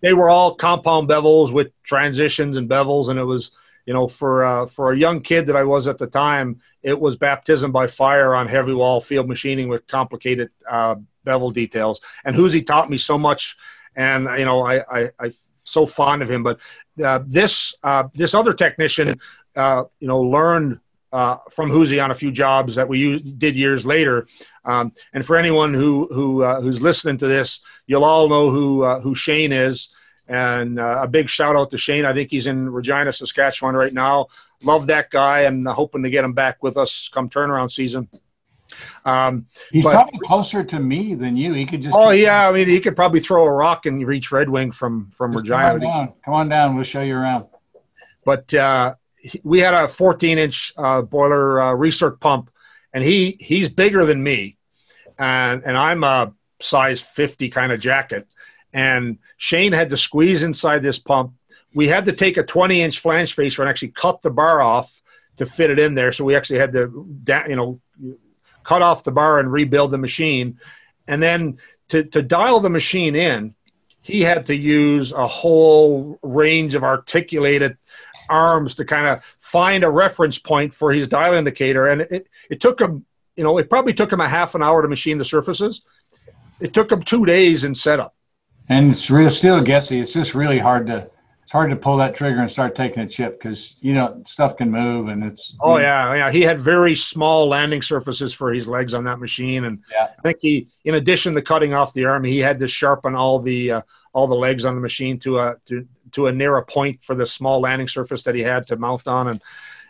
they were all compound bevels with transitions and bevels, and it was you know, for uh, for a young kid that I was at the time, it was baptism by fire on heavy wall field machining with complicated uh, bevel details. And Hoosie taught me so much, and you know, I I, I so fond of him. But uh, this uh, this other technician, uh, you know, learned. Uh, from Hoosie on a few jobs that we did years later, um, and for anyone who who who's listening to this, you'll all know who who Shane is. And uh, a big shout out to Shane. I think he's in Regina, Saskatchewan right now. Love that guy and hoping to get him back with us come turnaround season. Um, he's but, probably closer to me than you. He could just. Oh yeah, I mean, he could probably throw a rock and reach Red Wing from from Regina. Come on down. Come on down. We'll show you around. But uh, we had a 14 inch uh, boiler uh, recirc pump, and he he's bigger than me, and and I'm a size 50 kind of jacket and Shane had to squeeze inside this pump. We had to take a 20 inch flange facer and actually cut the bar off to fit it in there. So we actually had to, you know, cut off the bar and rebuild the machine. And then to, to dial the machine in, he had to use a whole range of articulated arms to kind of find a reference point for his dial indicator. And it, it took him, you know, it probably took him a half an hour to machine the surfaces. It took him two days in setup and it's real still guessy. It's just really hard to it's hard to pull that trigger and start taking a chip because you know stuff can move and it's. Oh yeah, yeah. He had very small landing surfaces for his legs on that machine, and yeah. I think he, in addition to cutting off the arm, he had to sharpen all the uh, all the legs on the machine to a to to a nearer point for the small landing surface that he had to mount on, and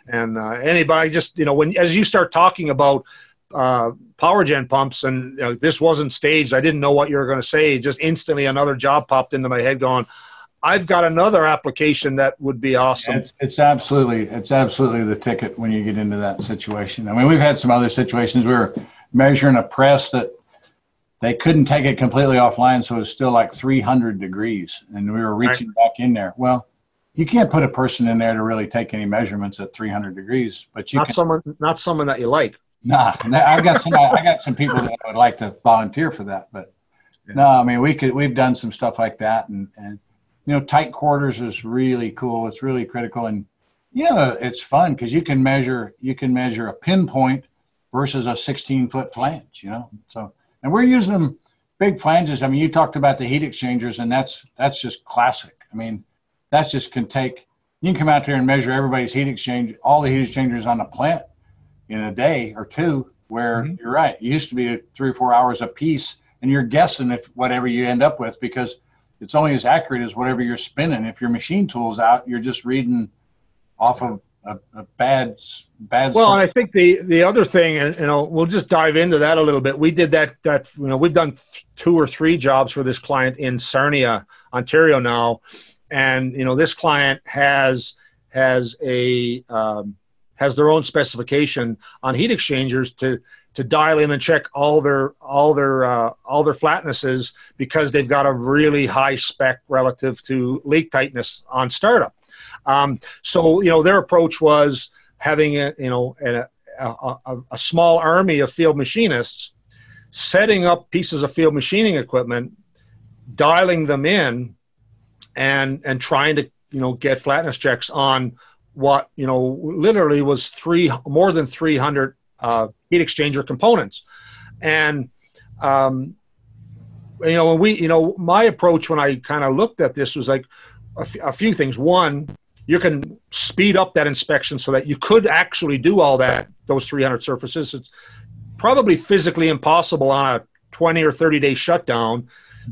and uh, anybody just you know when as you start talking about uh, power gen pumps, and you know, this wasn't staged. I didn't know what you were going to say. Just instantly, another job popped into my head, going, "I've got another application that would be awesome." It's, it's absolutely it's absolutely the ticket when you get into that situation. I mean, we've had some other situations. We were measuring a press that they couldn't take it completely offline, so it was still like 300 degrees, and we were reaching right. back in there. Well, you can't put a person in there to really take any measurements at 300 degrees, but you not can, someone not someone that you like. Nah, I've got some. I got some people that would like to volunteer for that, but yeah. no, I mean we could. We've done some stuff like that, and and you know, tight quarters is really cool. It's really critical, and yeah, it's fun because you can measure. You can measure a pinpoint versus a 16 foot flange. You know, so and we're using them big flanges. I mean, you talked about the heat exchangers, and that's that's just classic. I mean, that's just can take. You can come out there and measure everybody's heat exchange, all the heat exchangers on the plant in a day or two where mm-hmm. you're right. It used to be three or four hours a piece, and you're guessing if whatever you end up with because it's only as accurate as whatever you're spinning. If your machine tool's out, you're just reading off of a, a bad bad. Well, and I think the the other thing, and you know, we'll just dive into that a little bit. We did that that you know we've done two or three jobs for this client in Sarnia, Ontario now, and you know this client has has a um, has their own specification on heat exchangers to to dial in and check all their all their uh, all their flatnesses because they've got a really high spec relative to leak tightness on startup. Um, so you know their approach was having a you know a, a, a, small army of field machinists setting up pieces of field machining equipment, dialing them in, and and trying to you know get flatness checks on what you know literally was three more than 300 uh, heat exchanger components. And um, you know when we you know my approach when i kind of looked at this was like a, f- a few things. One you can speed up that inspection so that you could actually do all that those 300 surfaces it's probably physically impossible on a 20 or 30 day shutdown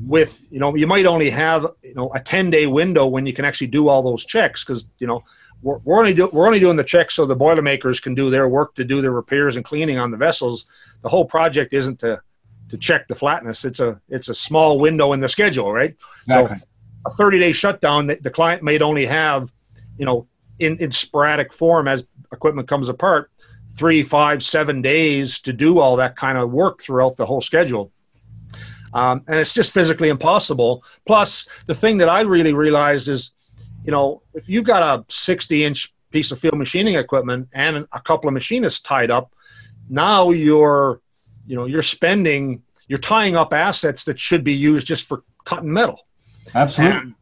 with you know you might only have you know a 10 day window when you can actually do all those checks because you know we're, we're only do, we're only doing the checks so the boilermakers can do their work to do the repairs and cleaning on the vessels. The whole project isn't to to check the flatness. It's a it's a small window in the schedule, right? Exactly. So a 30 day shutdown, the, the client may only have, you know, in, in sporadic form as equipment comes apart, three, five, seven days to do all that kind of work throughout the whole schedule. Um, and it's just physically impossible. Plus, the thing that I really realized is you know, if you've got a 60 inch piece of field machining equipment and a couple of machinists tied up, now you're, you know, you're spending, you're tying up assets that should be used just for cutting metal. Absolutely. And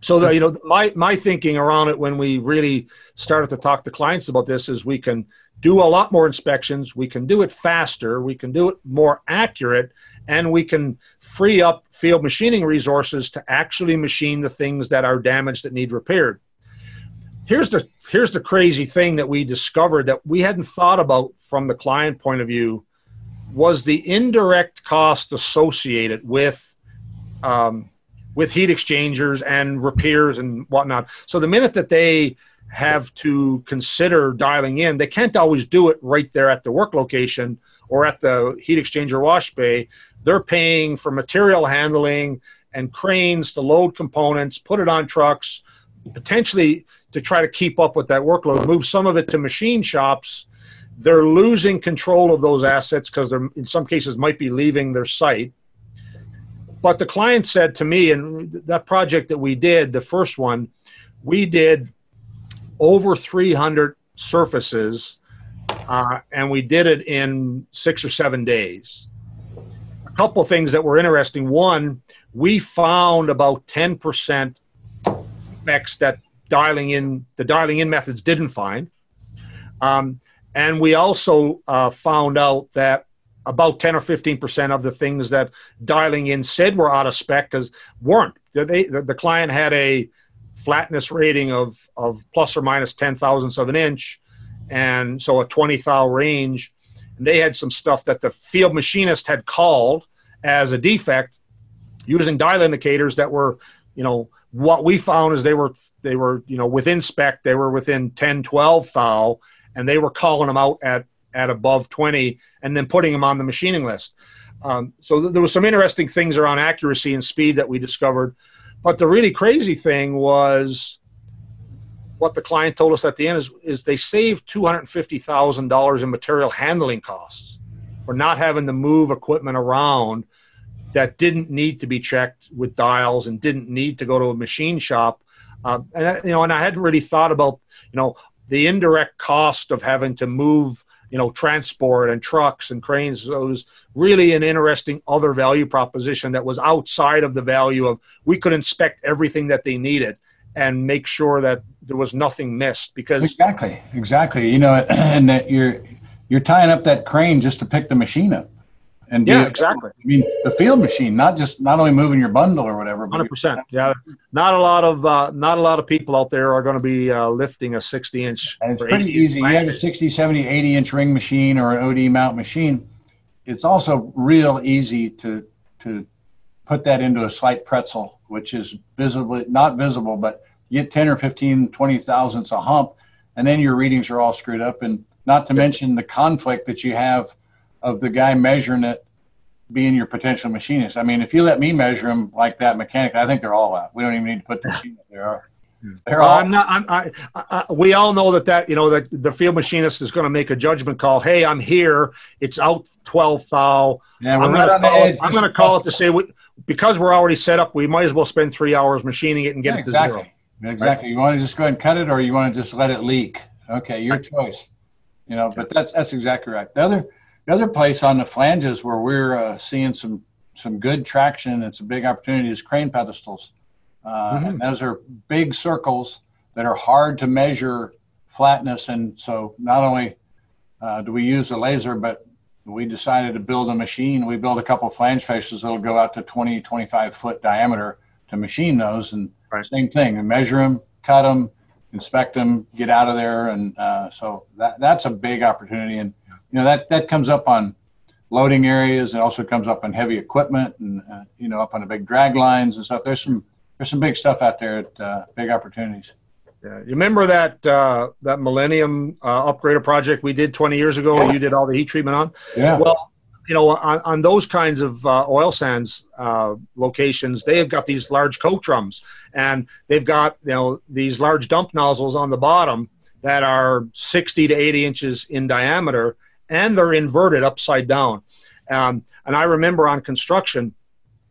so you know, my, my thinking around it when we really started to talk to clients about this is we can do a lot more inspections. We can do it faster. We can do it more accurate and we can free up field machining resources to actually machine the things that are damaged that need repaired. Here's the here's the crazy thing that we discovered that we hadn't thought about from the client point of view was the indirect cost associated with um, with heat exchangers and repairs and whatnot. So the minute that they have to consider dialing in, they can't always do it right there at the work location or at the heat exchanger wash bay. They're paying for material handling and cranes to load components, put it on trucks, potentially to try to keep up with that workload, move some of it to machine shops. They're losing control of those assets because they're, in some cases, might be leaving their site. But the client said to me, and that project that we did, the first one, we did over 300 surfaces, uh, and we did it in six or seven days A couple things that were interesting. One, we found about 10% effects that dialing in the dialing in methods didn't find. Um, and we also uh, found out that about 10 or 15% of the things that dialing in said were out of spec because weren't. They, the, client had a flatness rating of, of plus or minus 10 thousandths of an inch, and so a 20 thou range. And they had some stuff that the field machinist had called as a defect using dial indicators that were, you know, what we found is they were they were you know within spec they were within 10 12 thou and they were calling them out at at above 20 and then putting them on the machining list. Um, so th- there was some interesting things around accuracy and speed that we discovered. But the really crazy thing was what the client told us at the end is, is they saved $250,000 in material handling costs for not having to move equipment around that didn't need to be checked with dials and didn't need to go to a machine shop. Uh, and you know, and I hadn't really thought about you know the indirect cost of having to move you know transport and trucks and cranes. So it was really an interesting other value proposition that was outside of the value of we could inspect everything that they needed and make sure that there was nothing missed because exactly exactly you know and that you're you're tying up that crane just to pick the machine up and yeah, exactly. I mean, the field machine, not just not only moving your bundle or whatever. Hundred percent. Yeah, not a lot of uh, not a lot of people out there are going to be uh, lifting a sixty inch. And it's pretty easy. You have a 60, 70, 80 inch ring machine or an OD mount machine. It's also real easy to to put that into a slight pretzel, which is visibly not visible, but you get ten or 15, 20 thousandths a hump, and then your readings are all screwed up. And not to mention the conflict that you have of the guy measuring it being your potential machinist. I mean, if you let me measure them like that mechanic, I think they're all out. We don't even need to put the machine there. Well, I'm not. I'm, I, I, we all know that that you know that the field machinist is going to make a judgment call. Hey, I'm here. It's out 12 thou. Yeah, we're I'm right on the edge. I'm going to call it to say we, because we're already set up. We might as well spend three hours machining it and get yeah, it to exactly. zero. Exactly. Right? You want to just go ahead and cut it, or you want to just let it leak? Okay, your choice. You know, but that's that's exactly right. The other the other place on the flanges where we're uh, seeing some some good traction, it's a big opportunity, is crane pedestals. Uh, mm-hmm. And those are big circles that are hard to measure flatness. And so not only uh, do we use a laser, but we decided to build a machine. We built a couple of flange faces that'll go out to 20, 25 foot diameter to machine those. And right. same thing, and measure them, cut them, inspect them, get out of there. And uh, so that, that's a big opportunity. And you know that that comes up on loading areas. It also comes up on heavy equipment and uh, you know up on the big drag lines and stuff. There's some there's some big stuff out there at uh, big opportunities. Yeah, you remember that uh, that Millennium uh, upgrader project we did 20 years ago? And you did all the heat treatment on. Yeah. Well, you know, on, on those kinds of uh, oil sands uh, locations, they have got these large coke drums, and they've got you know these large dump nozzles on the bottom that are 60 to 80 inches in diameter, and they're inverted upside down. Um, and I remember on construction,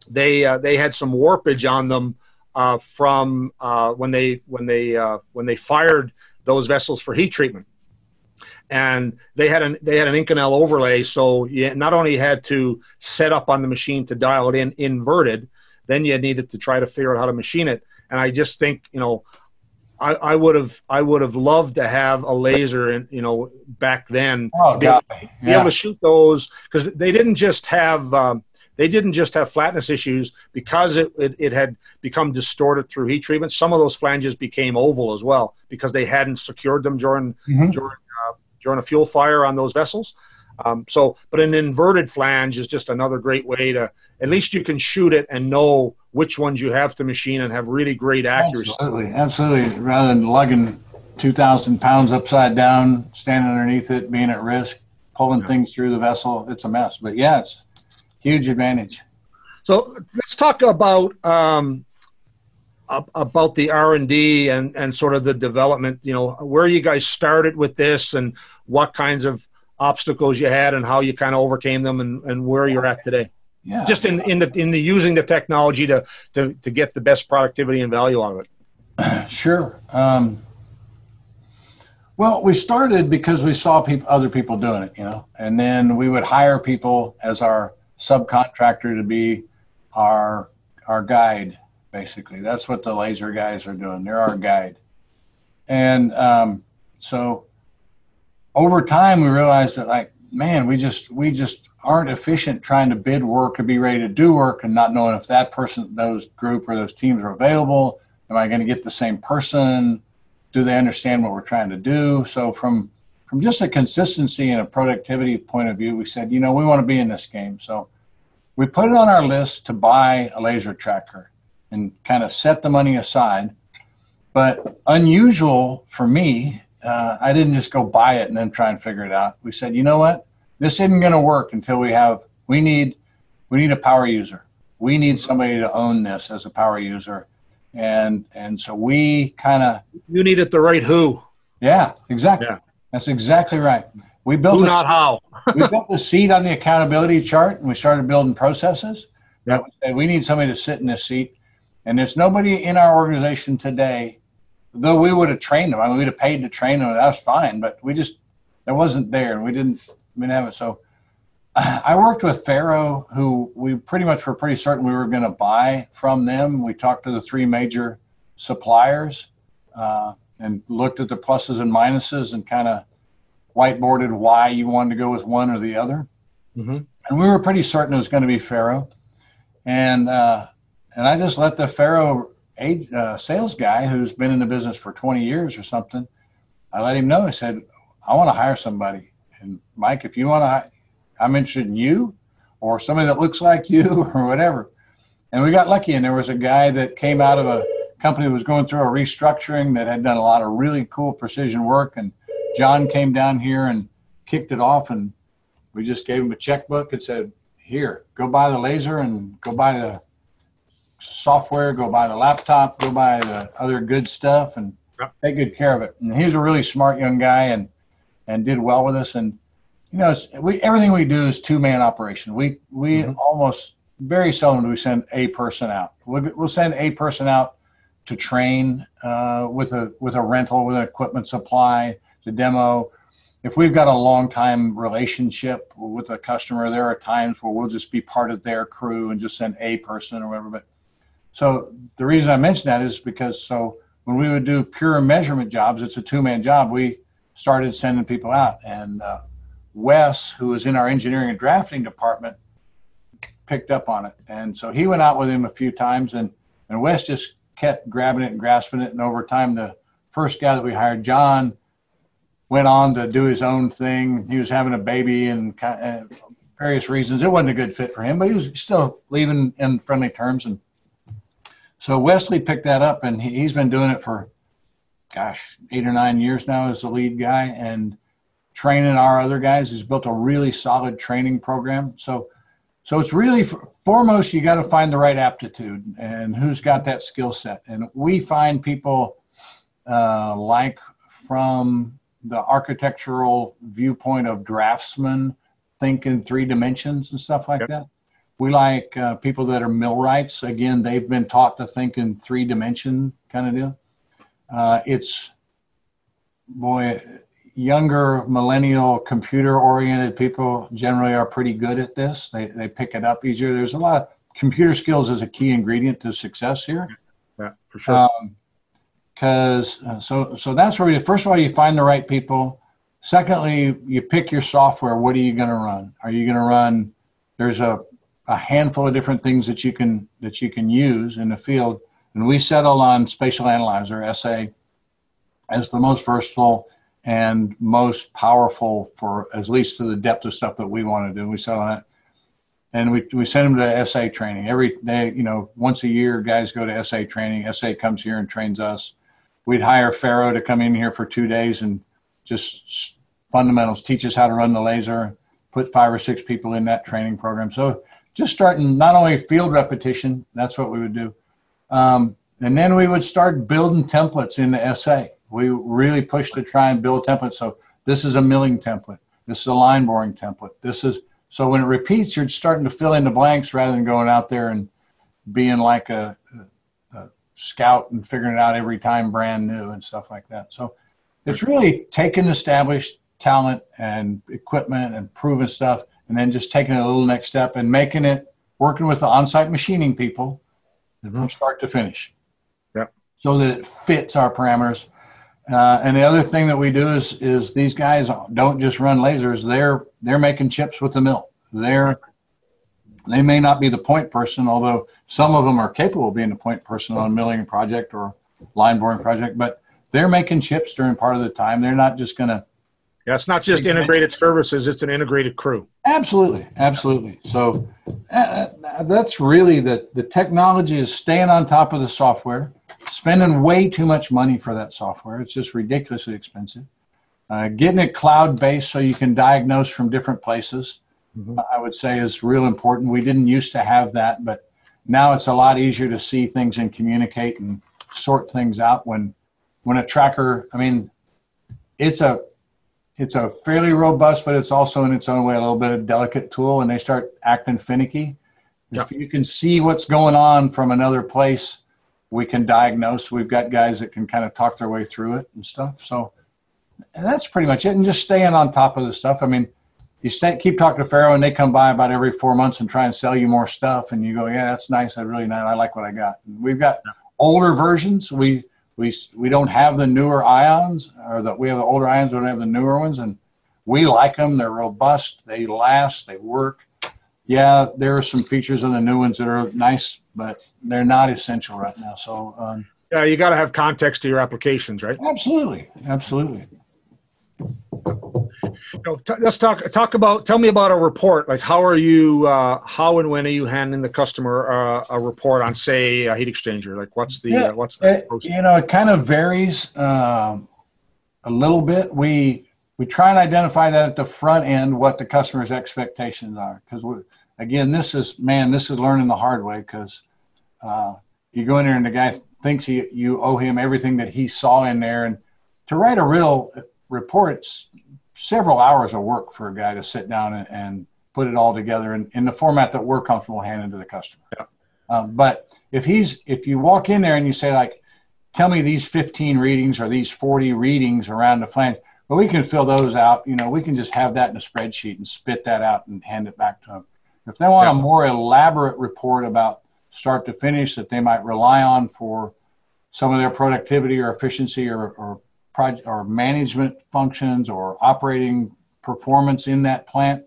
they uh, they had some warpage on them uh, from uh, when they when they uh, when they fired those vessels for heat treatment, and they had an they had an Inconel overlay. So you not only had to set up on the machine to dial it in inverted, then you needed to try to figure out how to machine it. And I just think you know I, I would have I would have loved to have a laser and you know back then oh, be, able, yeah. be able to shoot those because they didn't just have um, they didn't just have flatness issues because it, it, it, had become distorted through heat treatment. Some of those flanges became oval as well because they hadn't secured them during mm-hmm. during uh, during a fuel fire on those vessels. Um, so, but an inverted flange is just another great way to at least you can shoot it and know which ones you have to machine and have really great accuracy. Absolutely, absolutely. Rather than lugging two thousand pounds upside down, standing underneath it, being at risk, pulling yeah. things through the vessel, it's a mess. But yeah, it's huge advantage. So let's talk about um, about the R and D and and sort of the development. You know, where you guys started with this and what kinds of obstacles you had and how you kind of overcame them and, and where you're at today. Yeah. Just in, in the in the using the technology to, to to get the best productivity and value out of it. Sure. Um, well, we started because we saw people, other people doing it, you know, and then we would hire people as our subcontractor to be our our guide. Basically, that's what the laser guys are doing. They're our guide, and um, so over time we realized that like man we just we just aren't efficient trying to bid work and be ready to do work and not knowing if that person those group or those teams are available. Am i going to get the same person? Do they understand what we're trying to do? So from from just a consistency and a productivity point of view we said you know we want to be in this game. So we put it on our list to buy a laser tracker and kind of set the money aside. But unusual for me uh, I didn't just go buy it and then try and figure it out. We said, you know what, this isn't going to work until we have. We need we need a power user. We need somebody to own this as a power user, and and so we kind of You needed the right who, yeah, exactly. Yeah. That's exactly right. We built who, a, not how. we built a seat on the accountability chart, and we started building processes. Yep. We said, we need somebody to sit in this seat, and there's nobody in our organization today. Though we would have trained them, I mean, we'd have paid to train them. That was fine, but we just it wasn't there, and we didn't we didn't have it. So I worked with Faro, who we pretty much were pretty certain we were going to buy from them. We talked to the three major suppliers uh, and looked at the pluses and minuses and kind of whiteboarded why you wanted to go with one or the other. Mhm. And we were pretty certain it was going to be Faro. And uh, and I just let the Faro age, uh, sales guy, who's been in the business for 20 years or something, I let him know. I said, I want to hire somebody. And Mike, if you want to, I'm interested in you or somebody that looks like you or whatever. And we got lucky, and there was a guy that came out of a company that was going through a restructuring that had done a lot of really cool precision work. And John came down here and kicked it off, and we just gave him a checkbook and said, "Here, go buy the laser and go buy the software, go buy the laptop, go buy the other good stuff, and Yep. take good care of it." And he's a really smart young guy, and and did well with us. And you know, it's, we everything we do is two man operation. We we Mhm. almost very seldom do we send a person out. We'll, we'll send a person out to train uh, with a with a rental with an equipment supply to demo. If we've got a long time relationship with a customer, there are times where we'll just be part of their crew and just send a person or whatever. But so the reason I mention that is because so when we would do pure measurement jobs, it's a two man job. We started sending people out, and uh, Wes, who was in our engineering and drafting department, picked up on it, and so he went out with him a few times, and and Wes just kept grabbing it and grasping it, and over time, the first guy that we hired, John, went on to do his own thing. He was having a baby and ki- uh, various reasons. It wasn't a good fit for him, but he was still leaving in friendly terms, and so Wesley picked that up, and he, he's been doing it for, gosh, eight or nine years now as the lead guy, and training our other guys. He's built a really solid training program. So, so it's really foremost you got to find the right aptitude and who's got that skill set. And we find people uh, like from the architectural viewpoint of draftsmen, think in three dimensions and stuff like Yep. that. We like uh, people that are millwrights. Again, they've been taught to think in three dimension kind of deal. Uh, it's boy, younger millennial computer oriented people generally are pretty good at this. They they pick it up easier. There's a lot of computer skills as a key ingredient to success here Yeah, for sure. because uh, so so that's where you first of all you find the right people secondly you pick your software what are you going to run are you going to run there's a, a handful of different things that you can that you can use in the field and we settled on SpatialAnalyzer sa as the most versatile and most powerful for at least to the depth of stuff that we want to do we settled on it and we, we send them to SA training every day. You know, once a year, guys go to SA training. SA comes here and trains us. We'd hire Faro to come in here for two days and just fundamentals, teach us how to run the laser, put five or six people in that training program. So just starting not only field repetition, that's what we would do. Um, and then we would start building templates in the SA. We really pushed to try and build templates. So this is a milling template. This is a line boring template. This is so when it repeats, you're starting to fill in the blanks rather than going out there and being like a, a scout and figuring it out every time brand new and stuff like that. So it's really taking established talent and equipment and proven stuff and then just taking it a little next step and making it working with the on-site machining people from start to finish. Yeah. So that it fits our parameters. Uh, and the other thing that we do is is these guys don't just run lasers; they're they're making chips with the mill. They're they may not be the point person, although some of them are capable of being the point person on a milling project or line boring project. But they're making chips during part of the time. They're not just going to yeah, it's not just integrated services; it's an integrated crew. Absolutely, absolutely. So uh, that's really the the technology is staying on top of the software, spending way too much money for that software. It's just ridiculously expensive. Uh, getting it cloud based so you can diagnose from different places, mm-hmm. I would say is real important. We didn't used to have that, but now it's a lot easier to see things and communicate and sort things out when when a tracker i mean it's a it's a fairly robust but it's also in its own way a little bit of delicate tool and they start acting finicky. If you can see what's going on from another place we can diagnose. We've got guys that can kind of talk their way through it and stuff. So and that's pretty much it and just staying on top of the stuff. I mean you stay, keep talking to Faro and they come by about every four months and try and sell you more stuff and you go yeah that's nice. I really nice i like what i got. And we've got older versions. We we we don't have the newer ions, or that we have the older ions. We don't have the newer ones, and we like them. They're robust. They last. They work. Yeah, there are some features on the new ones that are nice, but they're not essential right now. So. Um, yeah, you got to have context to your applications, right? Absolutely, absolutely you know, t- let's talk talk about tell me about a report. Like how are you uh, how and when are you handing the customer uh, a report on say a heat exchanger? Like what's the yeah, uh, what's the it, you know it kind of varies um, a little bit. We we try and identify that at the front end what the customer's expectations are. Because again this is man this is learning the hard way because uh, you go in there and the guy thinks he, you owe him everything that he saw in there. And to write a real report several hours of work for a guy to sit down and, and put it all together in, in, the format that we're comfortable handing to the customer. Yeah. Um, but if he's if you walk in there and you say like, tell me these 15 readings or these 40 readings around the flange, well, we can fill those out. You know, we can just have that in a spreadsheet and spit that out and hand it back to them. If they want yeah. a more elaborate report about start to finish that they might rely on for some of their productivity or efficiency or, or project or management functions or operating performance in that plant,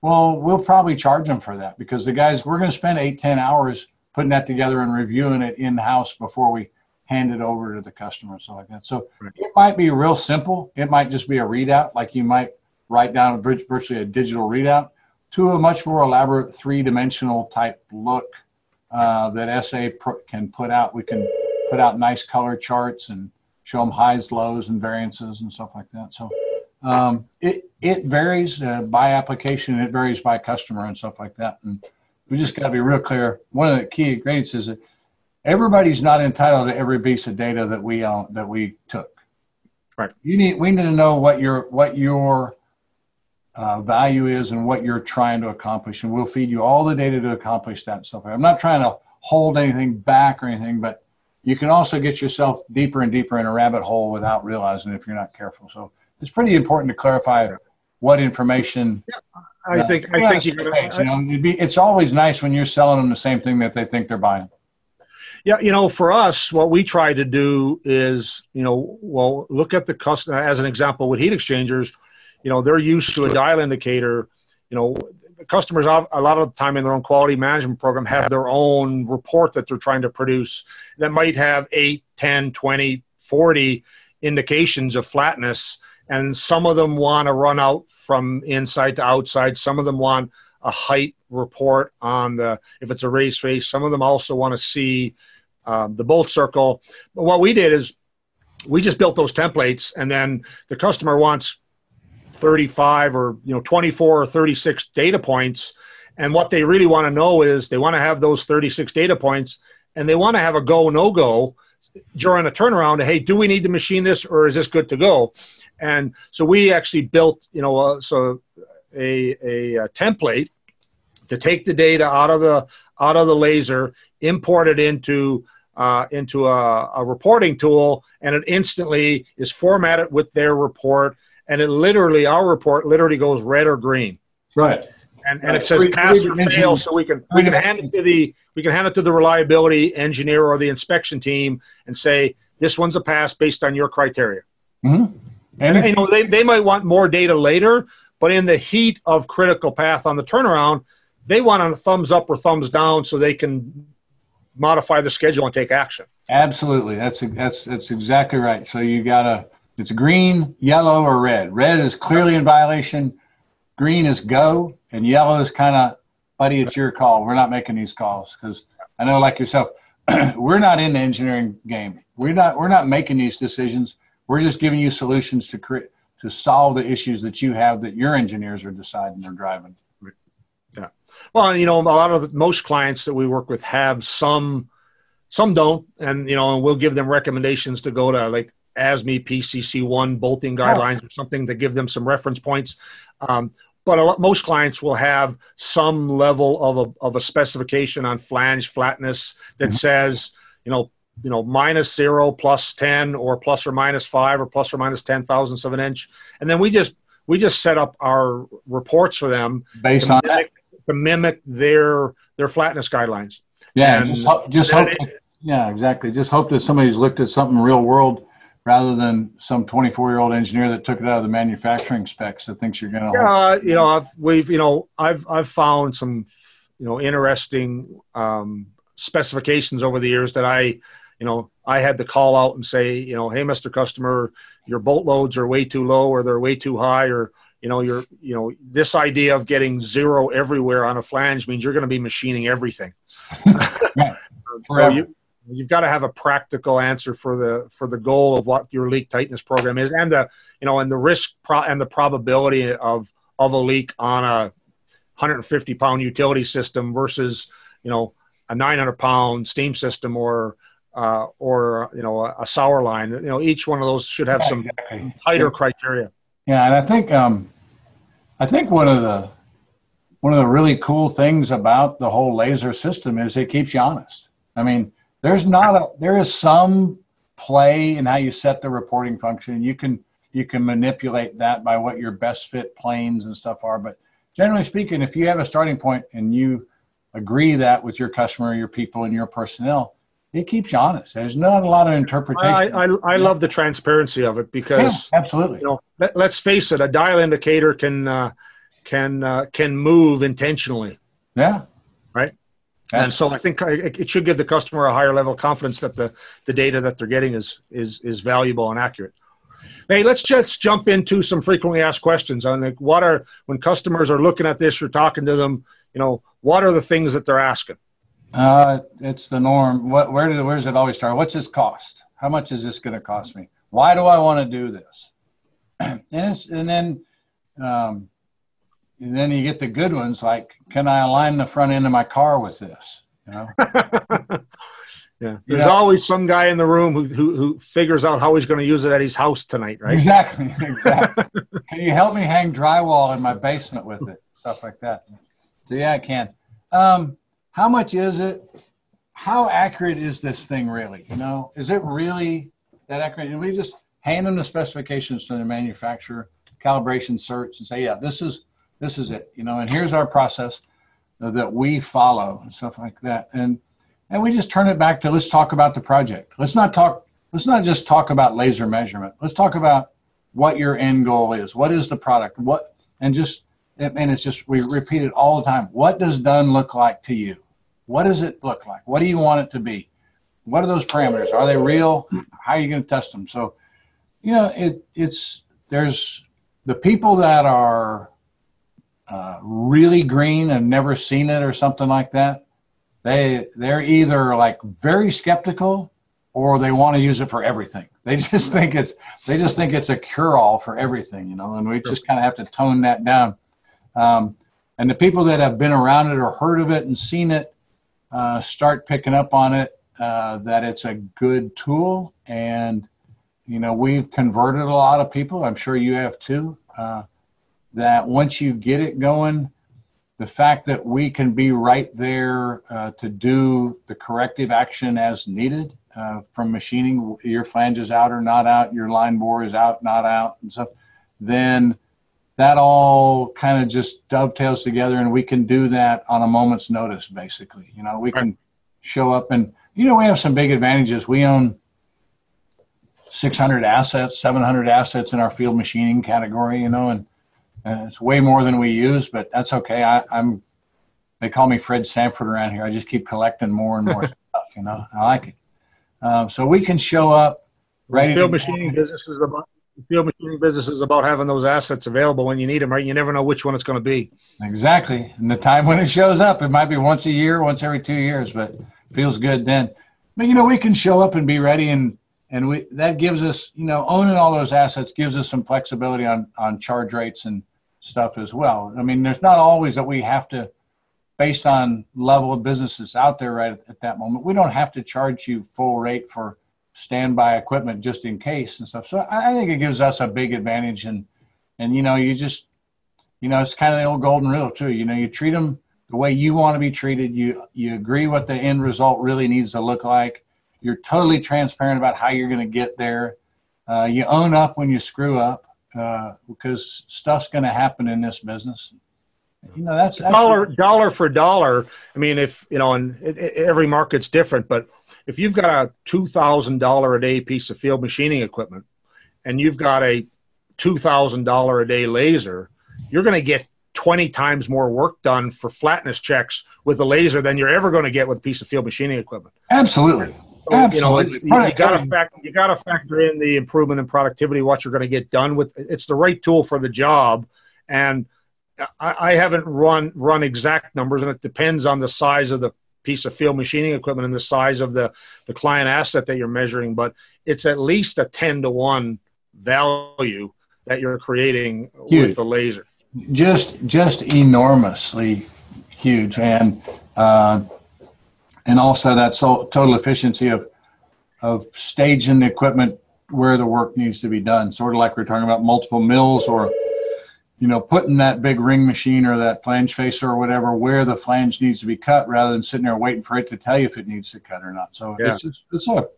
well, we'll probably charge them for that because the guys, we're going to spend eight, 10 hours putting that together and reviewing it in house before we hand it over to the customer stuff like that. So right. it might be real simple. It might just be a readout, like you might write down virtually a digital readout to a much more elaborate three dimensional type look uh, that SA can put out. We can put out nice color charts and show them highs, lows, and variances and stuff like that. So um, it it varies uh, by application. It varies by customer and stuff like that. And we just got to be real clear. One of the key ingredients is that everybody's not entitled to every piece of data that we uh, that we took. Right. You need we need to know what your what your uh, value is and what you're trying to accomplish, and we'll feed you all the data to accomplish that and stuff. I'm not trying to hold anything back or anything, but you can also get yourself deeper and deeper in a rabbit hole without realizing if you're not careful. So it's pretty important to clarify what information. Yeah, I think uh, I think you, page, you know be, it's always nice when you're selling them the same thing that they think they're buying. Yeah, you know, for us, what we try to do is, you know, well, look at the customer as an example with heat exchangers. You know, they're used to a dial indicator. You know, customers a lot of the time in their own quality management program have their own report that they're trying to produce that might have 8 10 20 40 indications of flatness. And some of them want to run out from inside to outside. Some of them want a height report on the if it's a raised face. Some of them also want to see um, the bolt circle. But what we did is we just built those templates and then the customer wants 35 or you know 24 or 36 data points. And what they really want to know is they want to have those 36 data points and they want to have a go no go during a turnaround hey do we need to machine this or is this good to go? And so we actually built you know uh, so a, a, a template to take the data out of the out of the laser import it into uh, into a, a, reporting tool and it instantly is formatted with their report and it literally our report literally goes red or green. Right. And, and it says pass or fail, so we can we can hand it to the we can hand it to the reliability engineer or the inspection team and say this one's a pass based on your criteria. Mm-hmm. And, and you know they, they might want more data later, but in the heat of critical path on the turnaround, they want a thumbs up or thumbs down so they can modify the schedule and take action. Absolutely, that's that's that's exactly right. So you gotta it's green, yellow, or red. Red is clearly in violation. Green is go, and yellow is kind of, buddy, it's your call. We're not making these calls because I know, like yourself, we're not in the engineering game. We're not we're not making these decisions. We're just giving you solutions to create to solve the issues that you have that your engineers are deciding they're driving. Yeah. Well, you know, a lot of the, most clients that we work with have some, some don't, and you know, we'll give them recommendations to go to like ASME PCC one bolting guidelines or something to give them some reference points. Um, but lot, most clients will have some level of a, of a specification on flange flatness that mm-hmm. says, you know, you know, minus zero, plus 10, or plus or minus five, or plus or minus 10 thousandths of an inch. And then we just, we just set up our reports for them based on mimic, that. to mimic their, their flatness guidelines. Yeah. And just, hope, just hope, yeah, exactly. Just hope that somebody's looked at something real world rather than some 24 year old engineer that took it out of the manufacturing specs that thinks you're going to. Yeah, you know, I've, we've, you know, I've, I've found some, you know, interesting um, specifications over the years that I, you know, I had to call out and say, you know, hey, Mr. Customer, your bolt loads are way too low or they're way too high or, you know, you're, you know, this idea of getting zero everywhere on a flange means you're going to be machining everything. so you, you've got to have a practical answer for the for the goal of what your leak tightness program is and the you know and the risk pro- and the probability of of a leak on a 150 pound utility system versus you know a 900 pound steam system or uh, or you know a, a, sour line. You know each one of those should have some tighter criteria. Yeah and i think um i think one of the one of the really cool things about the whole laser system is it keeps you honest. I mean there's not a there is some play in how you set the reporting function. You can you can manipulate that by what your best fit planes and stuff are. But generally speaking, if you have a starting point and you agree that with your customer, your people, and your personnel, it keeps you honest. There's not a lot of interpretation. I, I, I love the transparency of it because yeah, absolutely. You know, let, us face it, a dial indicator can uh, can uh, can move intentionally. Yeah, and so I think it should give the customer a higher level of confidence that the, the data that they're getting is, is, is valuable and accurate. Hey, let's just jump into some frequently asked questions on like what are when customers are looking at this, you're talking to them, you know, what are the things that they're asking? Uh, it's the norm. What, where where does it always start? What's this cost? How much is this going to cost me? Why do I want to do this? and, and then um, and then you get the good ones like, can I align the front end of my car with this? You know? yeah. There's always some guy in the room who, who, who figures out how he's going to use it at his house tonight, right? Exactly. Exactly. can you help me hang drywall in my basement with it? Stuff like that. So yeah, I can. Um, how much is it? How accurate is this thing really? You know, is it really that accurate? And we just hand them the specifications to the manufacturer, calibration certs, and say, yeah, this is this is it, you know, and here's our process that we follow and stuff like that. And and we just turn it back to let's talk about the project. Let's not talk let's not just talk about laser measurement. Let's talk about what your end goal is. What is the product? What and just and it's just we repeat it all the time. What does done look like to you? What does it look like? What do you want it to be? What are those parameters? Are they real? How are you going to test them? So, you know, it it's there's the people that are uh, really green and never seen it or something like that, they they're either like very skeptical or they want to use it for everything. They just think it's they just think it's a cure all for everything, you know. And we just kind of have to tone that down. Um, and the people that have been around it or heard of it and seen it uh, start picking up on it uh, that it's a good tool. And you know, we've converted a lot of people. I'm sure you have too. Uh, that once you get it going, the fact that we can be right there uh, to do the corrective action as needed uh, from machining, your flange is out or not out, your line bore is out, not out, and stuff, then that all kind of just dovetails together and we can do that on a moment's notice, basically. You know, we can show up and, you know, we have some big advantages. We own 600 assets, 700 assets in our field machining category, you know, and uh, it's way more than we use, but that's okay. I, am They call me Fred Sanford around here. I just keep collecting more and more stuff. You know, I like it. Um, so we can show up. Ready field machining business is about field machining business is about having those assets available when you need them. Right? You never know which one it's going to be. Exactly, and the time when it shows up, it might be once a year, once every two years, but feels good then. but you know, we can show up and be ready and, and we, that gives us, you know, owning all those assets gives us some flexibility on, on charge rates and stuff as well. I mean, there's not always that we have to, based on level of businesses out there right at, at that moment, we don't have to charge you full rate for standby equipment just in case and stuff. So I, think it gives us a big advantage and, and, you know, you just, you know, it's kind of the old golden rule too. You know, you treat them the way you want to be treated. You you agree what the end result really needs to look like. You're totally transparent about how you're going to get there. Uh, you own up when you screw up uh, because stuff's going to happen in this business. You know that's, that's dollar dollar for dollar. I mean, if you know, and it, it, every market's different, but if you've got a two thousand dollar a day piece of field machining equipment, and you've got a two thousand dollar a day laser, you're going to get 20 times more work done for flatness checks with a laser than you're ever going to get with a piece of field machining equipment. Absolutely. So, Absolutely. You, know, you got to factor you got to factor in the improvement in productivity, what you're going to get done with. It's the right tool for the job, and I, I haven't run run exact numbers, and it depends on the size of the piece of field machining equipment and the size of the the client asset that you're measuring. But it's at least a ten to one value that you're creating Huge. with the laser just just enormously huge, and uh, and also that so, total efficiency of of staging the equipment where the work needs to be done. Sort of like we're talking about multiple mills or you know, putting that big ring machine or that flange facer or whatever where the flange needs to be cut rather than sitting there waiting for it to tell you if it needs to cut or not. So yeah. it's just, it's a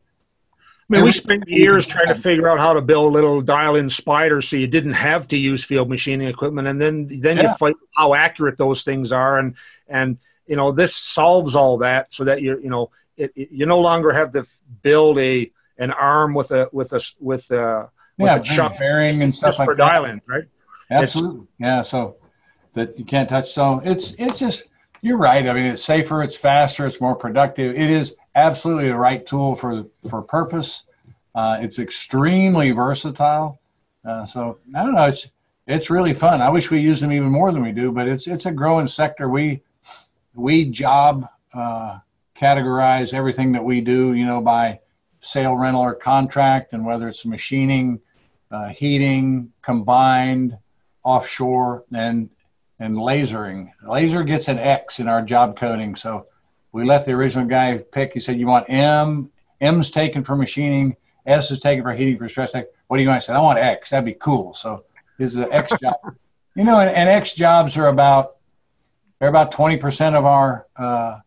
I mean, we spent years trying to figure out how to build little dial-in spiders so you didn't have to use field machining equipment, and then then yeah. you fight how accurate those things are, and and you know this solves all that so that you're you know it, it, you no longer have to build a an arm with a with a with a with a chuck bearing and stuff like for dial-in, right? Absolutely, it's, yeah. So that you can't touch. So it's it's just you're right. I mean, it's safer, it's faster, it's more productive. It is absolutely the right tool for for purpose. Uh, it's extremely versatile. Uh, so I don't know. It's it's really fun. I wish we use them even more than we do, but it's it's a growing sector. We we job uh, categorize everything that we do, you know, by sale, rental, or contract, and whether it's machining, uh, heating, combined, offshore, and and lasering. Laser gets an X in our job coding, so we let the original guy pick. He said, "You want M? M's taken for machining. S is taken for heating for stress. What do you want?" I said, "I want X. That'd be cool." So this is an X job. You know, and, and, X jobs are about they're about twenty percent of our uh,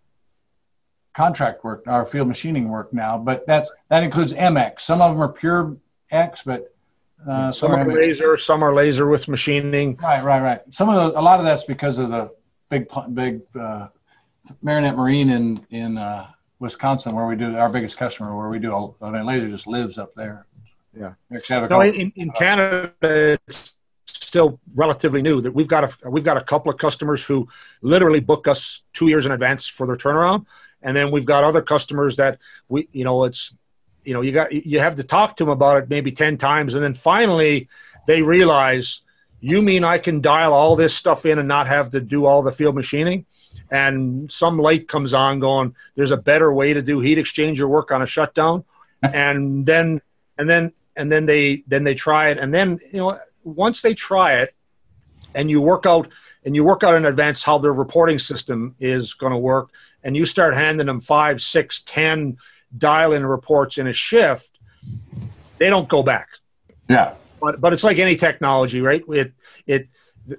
contract work, our field machining work now. But that's that includes MX. Some of them are pure X, but uh, some are laser, some are laser with machining. Right, right, right. Some of the, a lot of that's because of the big, big uh, Marinette Marine in in uh, Wisconsin, where we do our biggest customer, where we do. A, I mean, laser just lives up there. Yeah. No, in, in Canada, it's still relatively new. That we've got a we've got a couple of customers who literally book us two years in advance for their turnaround, and then we've got other customers that we you know it's you know you got you have to talk to them about it maybe 10 times. And then finally they realize you mean i can dial all this stuff in and not have to do all the field machining? And some light comes on going there's a better way to do heat exchanger work on a shutdown. And then and then and then they then they try it. And then you know once they try it and you work out and you work out in advance how their reporting system is going to work and you start handing them five six ten dial in reports in a shift, they don't go back. Yeah. But, but it's like any technology, right? It, it,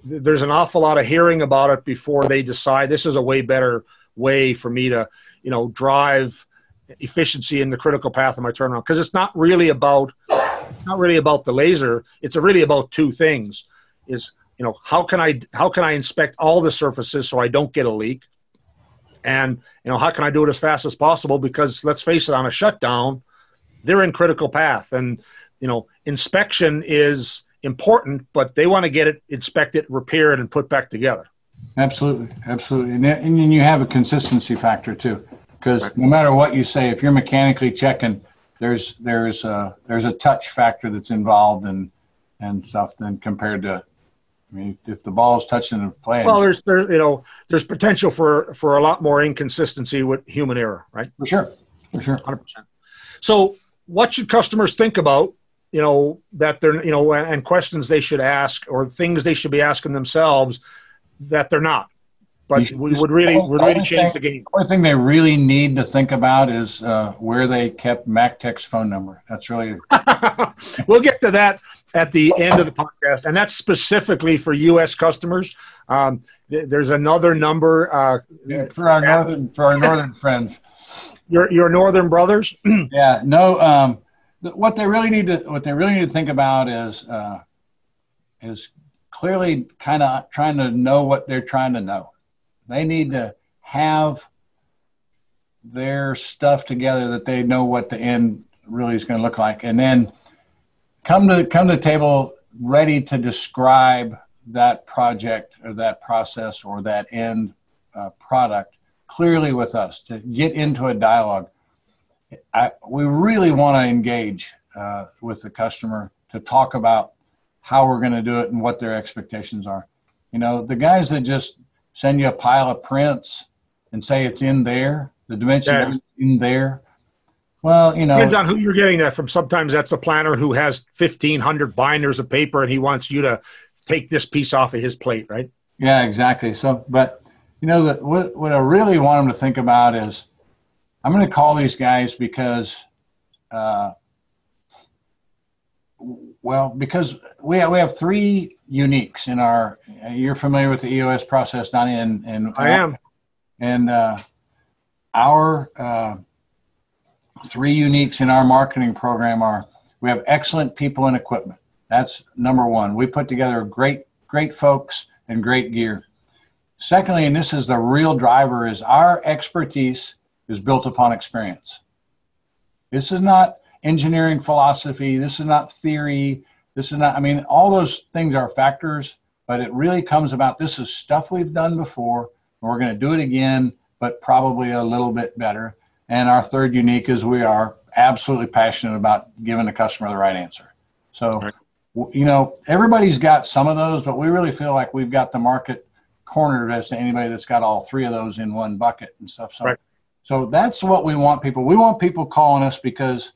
there's an awful lot of hearing about it before they decide this is a way better way for me to, you know, drive efficiency in the critical path of my turnaround. Because it's not really about, not really about the laser. It's really about two things: is you know how can I how can I inspect all the surfaces so I don't get a leak, and you know how can i do it as fast as possible? Because let's face it on a shutdown they're in critical path. And you know inspection is important but they want to get it inspected repaired and put back together. Absolutely absolutely. And then you have a consistency factor too because no matter what you say if you're mechanically checking there's there's a there's a touch factor that's involved and and stuff than compared to I mean, if the ball's touching the flange. Well, there's there, you know there's potential for for a lot more inconsistency with human error, right? For sure, For sure. 100%. So, what should customers think about, you know, that they're, you know, and questions they should ask or things they should be asking themselves that they're not? But we would really, would really change the game. The only thing they really need to think about is uh, where they kept MacTech's phone number. That's really. we'll get to that at the end of the podcast, and that's specifically for U.S. customers. Um, th- there's another number uh, for our northern for our northern friends. Your your northern brothers. yeah. No. Um, th- what they really need to what they really need to think about is uh, is clearly kind of trying to know what they're trying to know. They need to have their stuff together that they know what the end really is going to look like, and then come to come to the table ready to describe that project or that process or that end uh, product clearly with us to get into a dialogue. I, we really want to engage uh, with the customer to talk about how we're going to do it and what their expectations are. You know, the guys that just send you a pile of prints and say it's in there, the dimension yeah. in there. Well, you know, depends on who you're getting that from. Sometimes that's a planner who has 1,500 binders of paper and he wants you to take this piece off of his plate, right? Yeah, exactly. So, but you know, that what what I really want them to think about is, I'm going to call these guys because, uh, well, because we have, we have three uniques in our. You're familiar with the EOS process, Donnie, and and I am, and uh, our. Uh, three uniques in our marketing program are we have excellent people and equipment. That's number one. We put together great, great folks and great gear. Secondly, and this is the real driver, is our expertise is built upon experience. This is not engineering philosophy. This is not theory. This is not, I mean, all those things are factors, but it really comes about this is stuff we've done before, and we're going to do it again, but probably a little bit better. And our third unique is we are absolutely passionate about giving the customer the right answer. So, you know, everybody's got some of those, but we really feel like we've got the market cornered as to anybody that's got all three of those in one bucket and stuff. So, right. so that's what we want people. We want people calling us because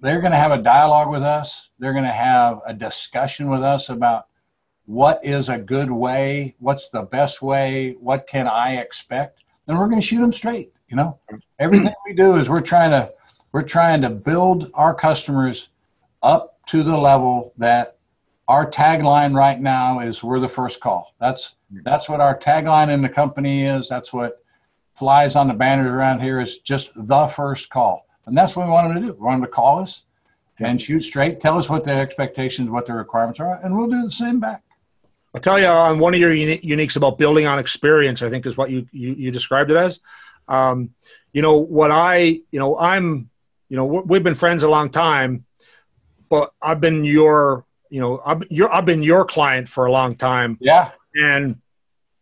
they're going to have a dialogue with us. They're going to have a discussion with us about what is a good way, what's the best way, what can I expect, and we're going to shoot them straight. You know, everything we do is we're trying to we're trying to build our customers up to the level that our tagline right now is we're the first call. That's mm. that's what our tagline in the company is. That's what flies on the banners around here is just the first call. And that's what we want them to do. We want them to call us and shoot straight, tell us what their expectations, what their requirements are, and we'll do the same back. I'll tell you on one of your uniques about building on experience, I think is what you, you, you described it as. Um, you know what I, you know, I'm, you know, we've been friends a long time, but I've been your, you know, I've, your, I've been your client for a long time. Yeah. And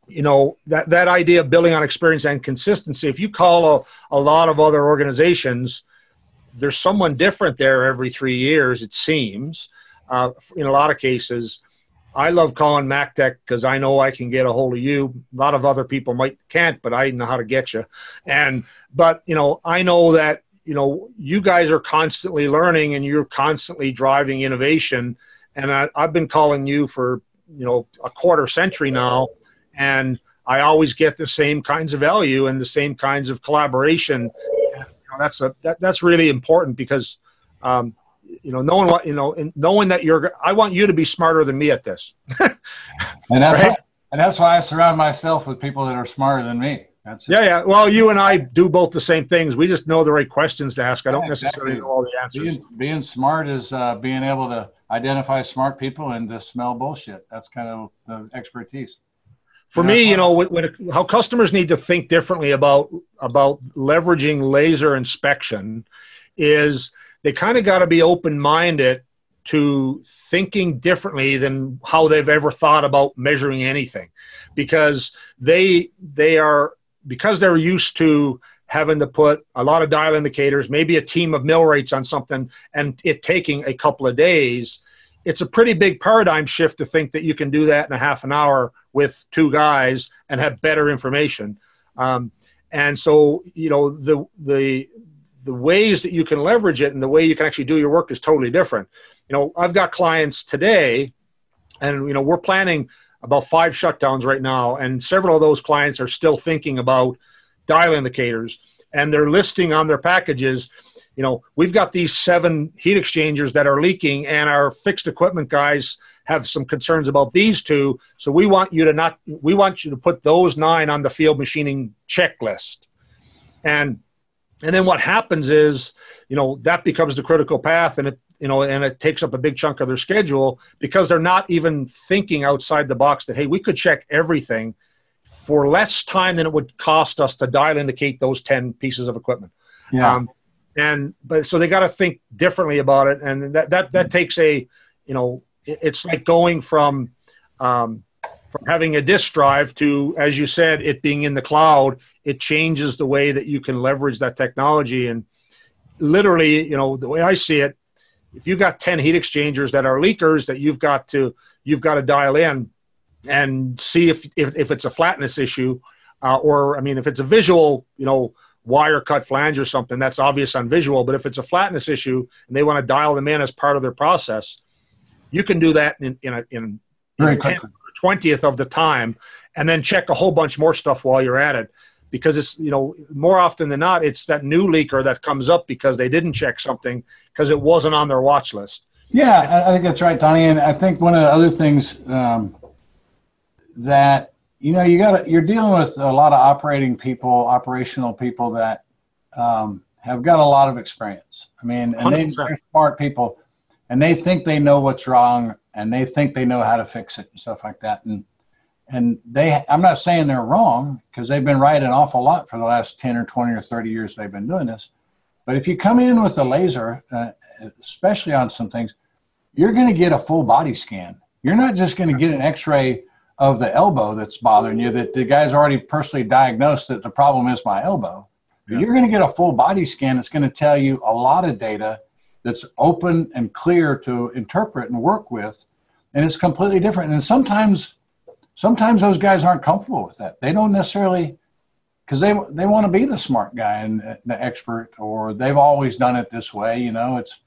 you know that that idea of building on experience and consistency. If you call a, a lot of other organizations, there's someone different there every three years. It seems. Uh, in a lot of cases, I love calling MacTech because I know I can get a hold of you. A lot of other people might can't, but I know how to get you. And but you know, I know that you know you guys are constantly learning and you're constantly driving innovation. And I, I've been calling you for you know a quarter century now, and I always get the same kinds of value and the same kinds of collaboration. Know, that's a that, that's really important because um, you know, knowing what you know, and knowing that you're, I want you to be smarter than me at this. and that's right? why, and that's why I surround myself with people that are smarter than me. That's yeah, yeah. Well, you and I do both the same things. We just know the right questions to ask. I don't yeah, necessarily exactly. know all the answers. Being, being smart is uh, being able to identify smart people and to smell bullshit. That's kind of the expertise. For me, you know, when, when, how customers need to think differently about about leveraging laser inspection is they kind of got to be open minded to thinking differently than how they've ever thought about measuring anything. Because they they are because they're used to having to put a lot of dial indicators maybe a team of millwrights on something and it taking a couple of days it's a pretty big paradigm shift to think that you can do that in a half an hour with two guys and have better information um, and so you know the the the ways that you can leverage it and the way you can actually do your work is totally different. You know, I've got clients today, and you know, we're planning about five shutdowns right now, and several of those clients are still thinking about dial indicators, and they're listing on their packages. You know, we've got these seven heat exchangers that are leaking, and our fixed equipment guys have some concerns about these two. So we want you to not, we want you to put those nine on the field machining checklist. And and then what happens is, you know, that becomes the critical path, and it you know, and it takes up a big chunk of their schedule because they're not even thinking outside the box that hey, we could check everything for less time than it would cost us to dial indicate those ten pieces of equipment. Yeah. Um, and but so they got to think differently about it, and that that that takes a, you know, it's like going from um, from having a disk drive to, as you said, it being in the cloud. It changes the way that you can leverage that technology, and literally, you know, the way I see it, if you've got 10 heat exchangers that are leakers that you've got to you've got to dial in and see if if, if it's a flatness issue uh, or i mean if it's a visual you know wire cut flange or something that's obvious on visual but if it's a flatness issue and they want to dial them in as part of their process you can do that in in a, in, Very in a 10th quickly. 20th of the time and then check a whole bunch more stuff while you're at it because it's you know more often than not it's that new leaker that comes up because they didn't check something because it wasn't on their watch list Yeah, I- think that's right, Donnie. And I think one of the other things um, that you know you got you're dealing with a lot of operating people, operational people that um, have got a lot of experience. I mean, and they, 100%. they're smart people, and they think they know what's wrong, and they think they know how to fix it and stuff like that. And and they, I'm not saying they're wrong because they've been right an awful lot for the last ten or twenty or thirty years they've been doing this. But if you come in with a laser, uh, especially on some things, you're going to get a full body scan. You're not just going to get an X-ray of the elbow that's bothering you. That the guy's already personally diagnosed that the problem is my elbow. Yeah. You're going to get a full body scan that's going to tell you a lot of data that's open and clear to interpret and work with, and it's completely different. And sometimes, sometimes those guys aren't comfortable with that. They don't necessarily because they they want to be the smart guy and the expert, or they've always done it this way. You know, it's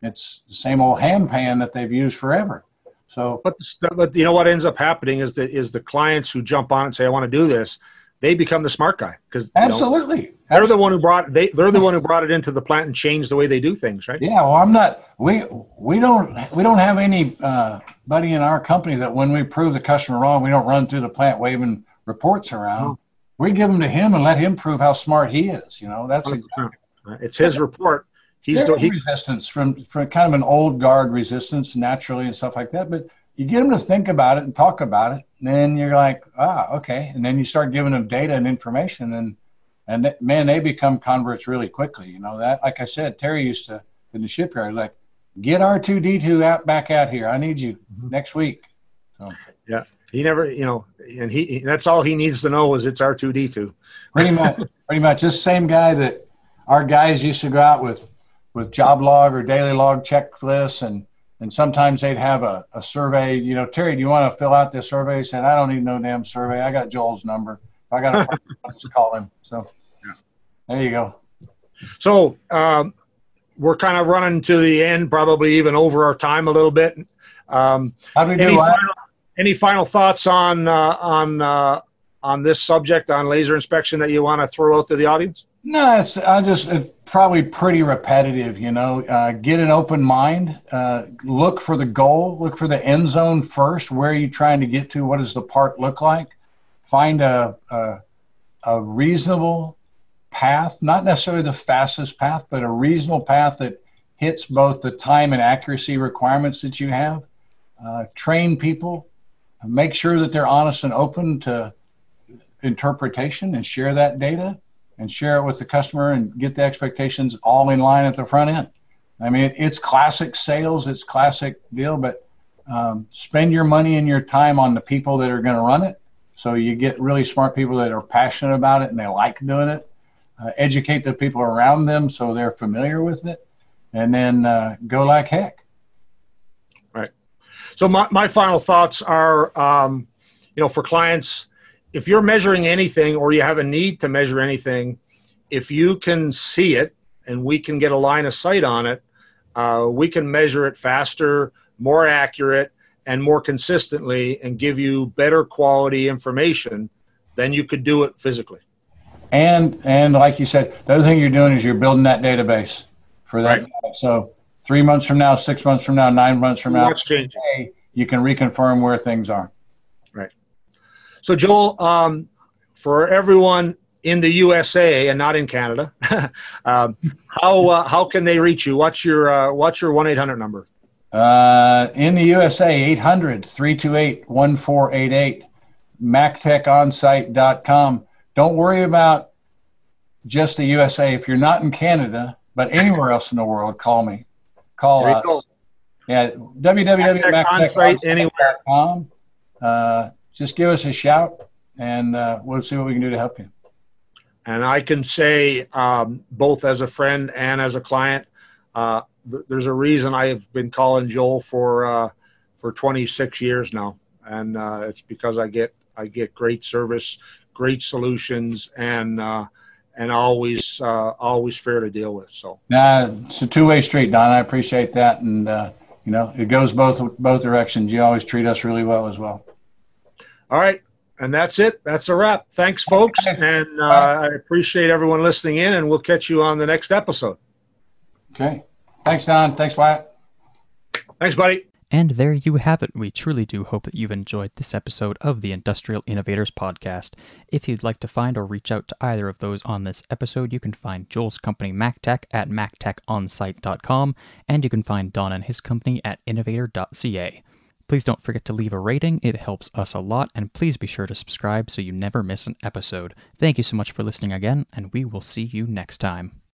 it's the same old hand pan that they've used forever. So But, but you know what ends up happening is the is the clients who jump on and say I want to do this, they become the smart guy because absolutely, they're the one who brought they they're the one who brought it into the plant and changed the way they do things, right? Yeah, well, I'm not. We we don't we don't have any uh, buddy in our company that when we prove the customer wrong, we don't run through the plant waving reports around. No. We give them to him and let him prove how smart he is. You know, that's 100%. It's his report. He's he, resistance from from kind of an old guard resistance naturally and stuff like that. But you get them to think about it and talk about it, and then you're like, ah, okay. And then you start giving them data and information, and and man, they become converts really quickly. You know that, like I said, Terry used to in the shipyard like, get R two D two out back out here. I need you Mm-hmm. next week. So. Yeah, he never you know and he that's all he needs to know is it's R two D two. Pretty much, pretty much. This same guy that our guys used to go out with with job log or daily log checklists and and sometimes they'd have a, a survey, you know, Terry, do you want to fill out this survey? He said, I don't need no damn survey. I got Joel's number. If I got a let's call him. So there you go. So um, we're kind of running to the end, probably even over our time a little bit. Um, How do we do any, that? final, any final thoughts on uh, on uh, on this subject on laser inspection that you want to throw out to the audience? No, it's I just it's probably pretty repetitive. You know, uh, get an open mind. Uh, look for the goal. Look for the end zone first. Where are you trying to get to? What does the part look like? Find a a, a reasonable path, not necessarily the fastest path, but a reasonable path that hits both the time and accuracy requirements that you have. Uh, train people. Make sure that they're honest and open to interpretation and share that data and share it with the customer and get the expectations all in line at the front end. I mean, it's classic sales, it's classic deal, but um, spend your money and your time on the people that are going to run it. So you get really smart people that are passionate about it and they like doing it. Uh, educate the people around them so they're familiar with it, and then uh, go like heck. Right. So my, my final thoughts are, um, you know, for clients, if you're measuring anything or you have a need to measure anything, if you can see it and we can get a line of sight on it, uh, we can measure it faster, more accurate, and more consistently, and give you better quality information than you could do it physically. And and like you said, the other thing you're doing is you're building that database for that. Right. So three months from now, six months from now, nine months from now, you can reconfirm where things are. So, Joel, um, for everyone in the USA and not in Canada, um, how uh, how can they reach you? What's your uh, what's your one eight hundred number? Uh, in the USA, 800 328 1488, mactechonsite.com. Don't worry about just the USA. If you're not in Canada, but anywhere else in the world, call me. Call us. go. Yeah, www.mactechonsite.com. Uh, just give us a shout and uh, we'll see what we can do to help you. And I can say, um, both as a friend and as a client, uh, th- there's a reason I have been calling Joel for uh, for 26 years now, and uh, it's because I get I get great service, great solutions, and uh, and always uh, always fair to deal with. So Nah, it's a two-way street, Don. I appreciate that, and uh, you know it goes both both directions. You always treat us really well as well. All right. And that's it. That's a wrap. Thanks, folks. guys. And uh, I appreciate everyone listening in, and we'll catch you on the next episode. Okay. Thanks, Don. Thanks, Wyatt. Thanks, buddy. And there you have it. We truly do hope that you've enjoyed this episode of the Industrial Innovators Podcast. If you'd like to find or reach out to either of those on this episode, you can find Joel's company MacTech at mactechonsite.com, and you can find Don and his company at innovator.ca. Please don't forget to leave a rating, it helps us a lot, and please be sure to subscribe so you never miss an episode. Thank you so much for listening again, and we will see you next time.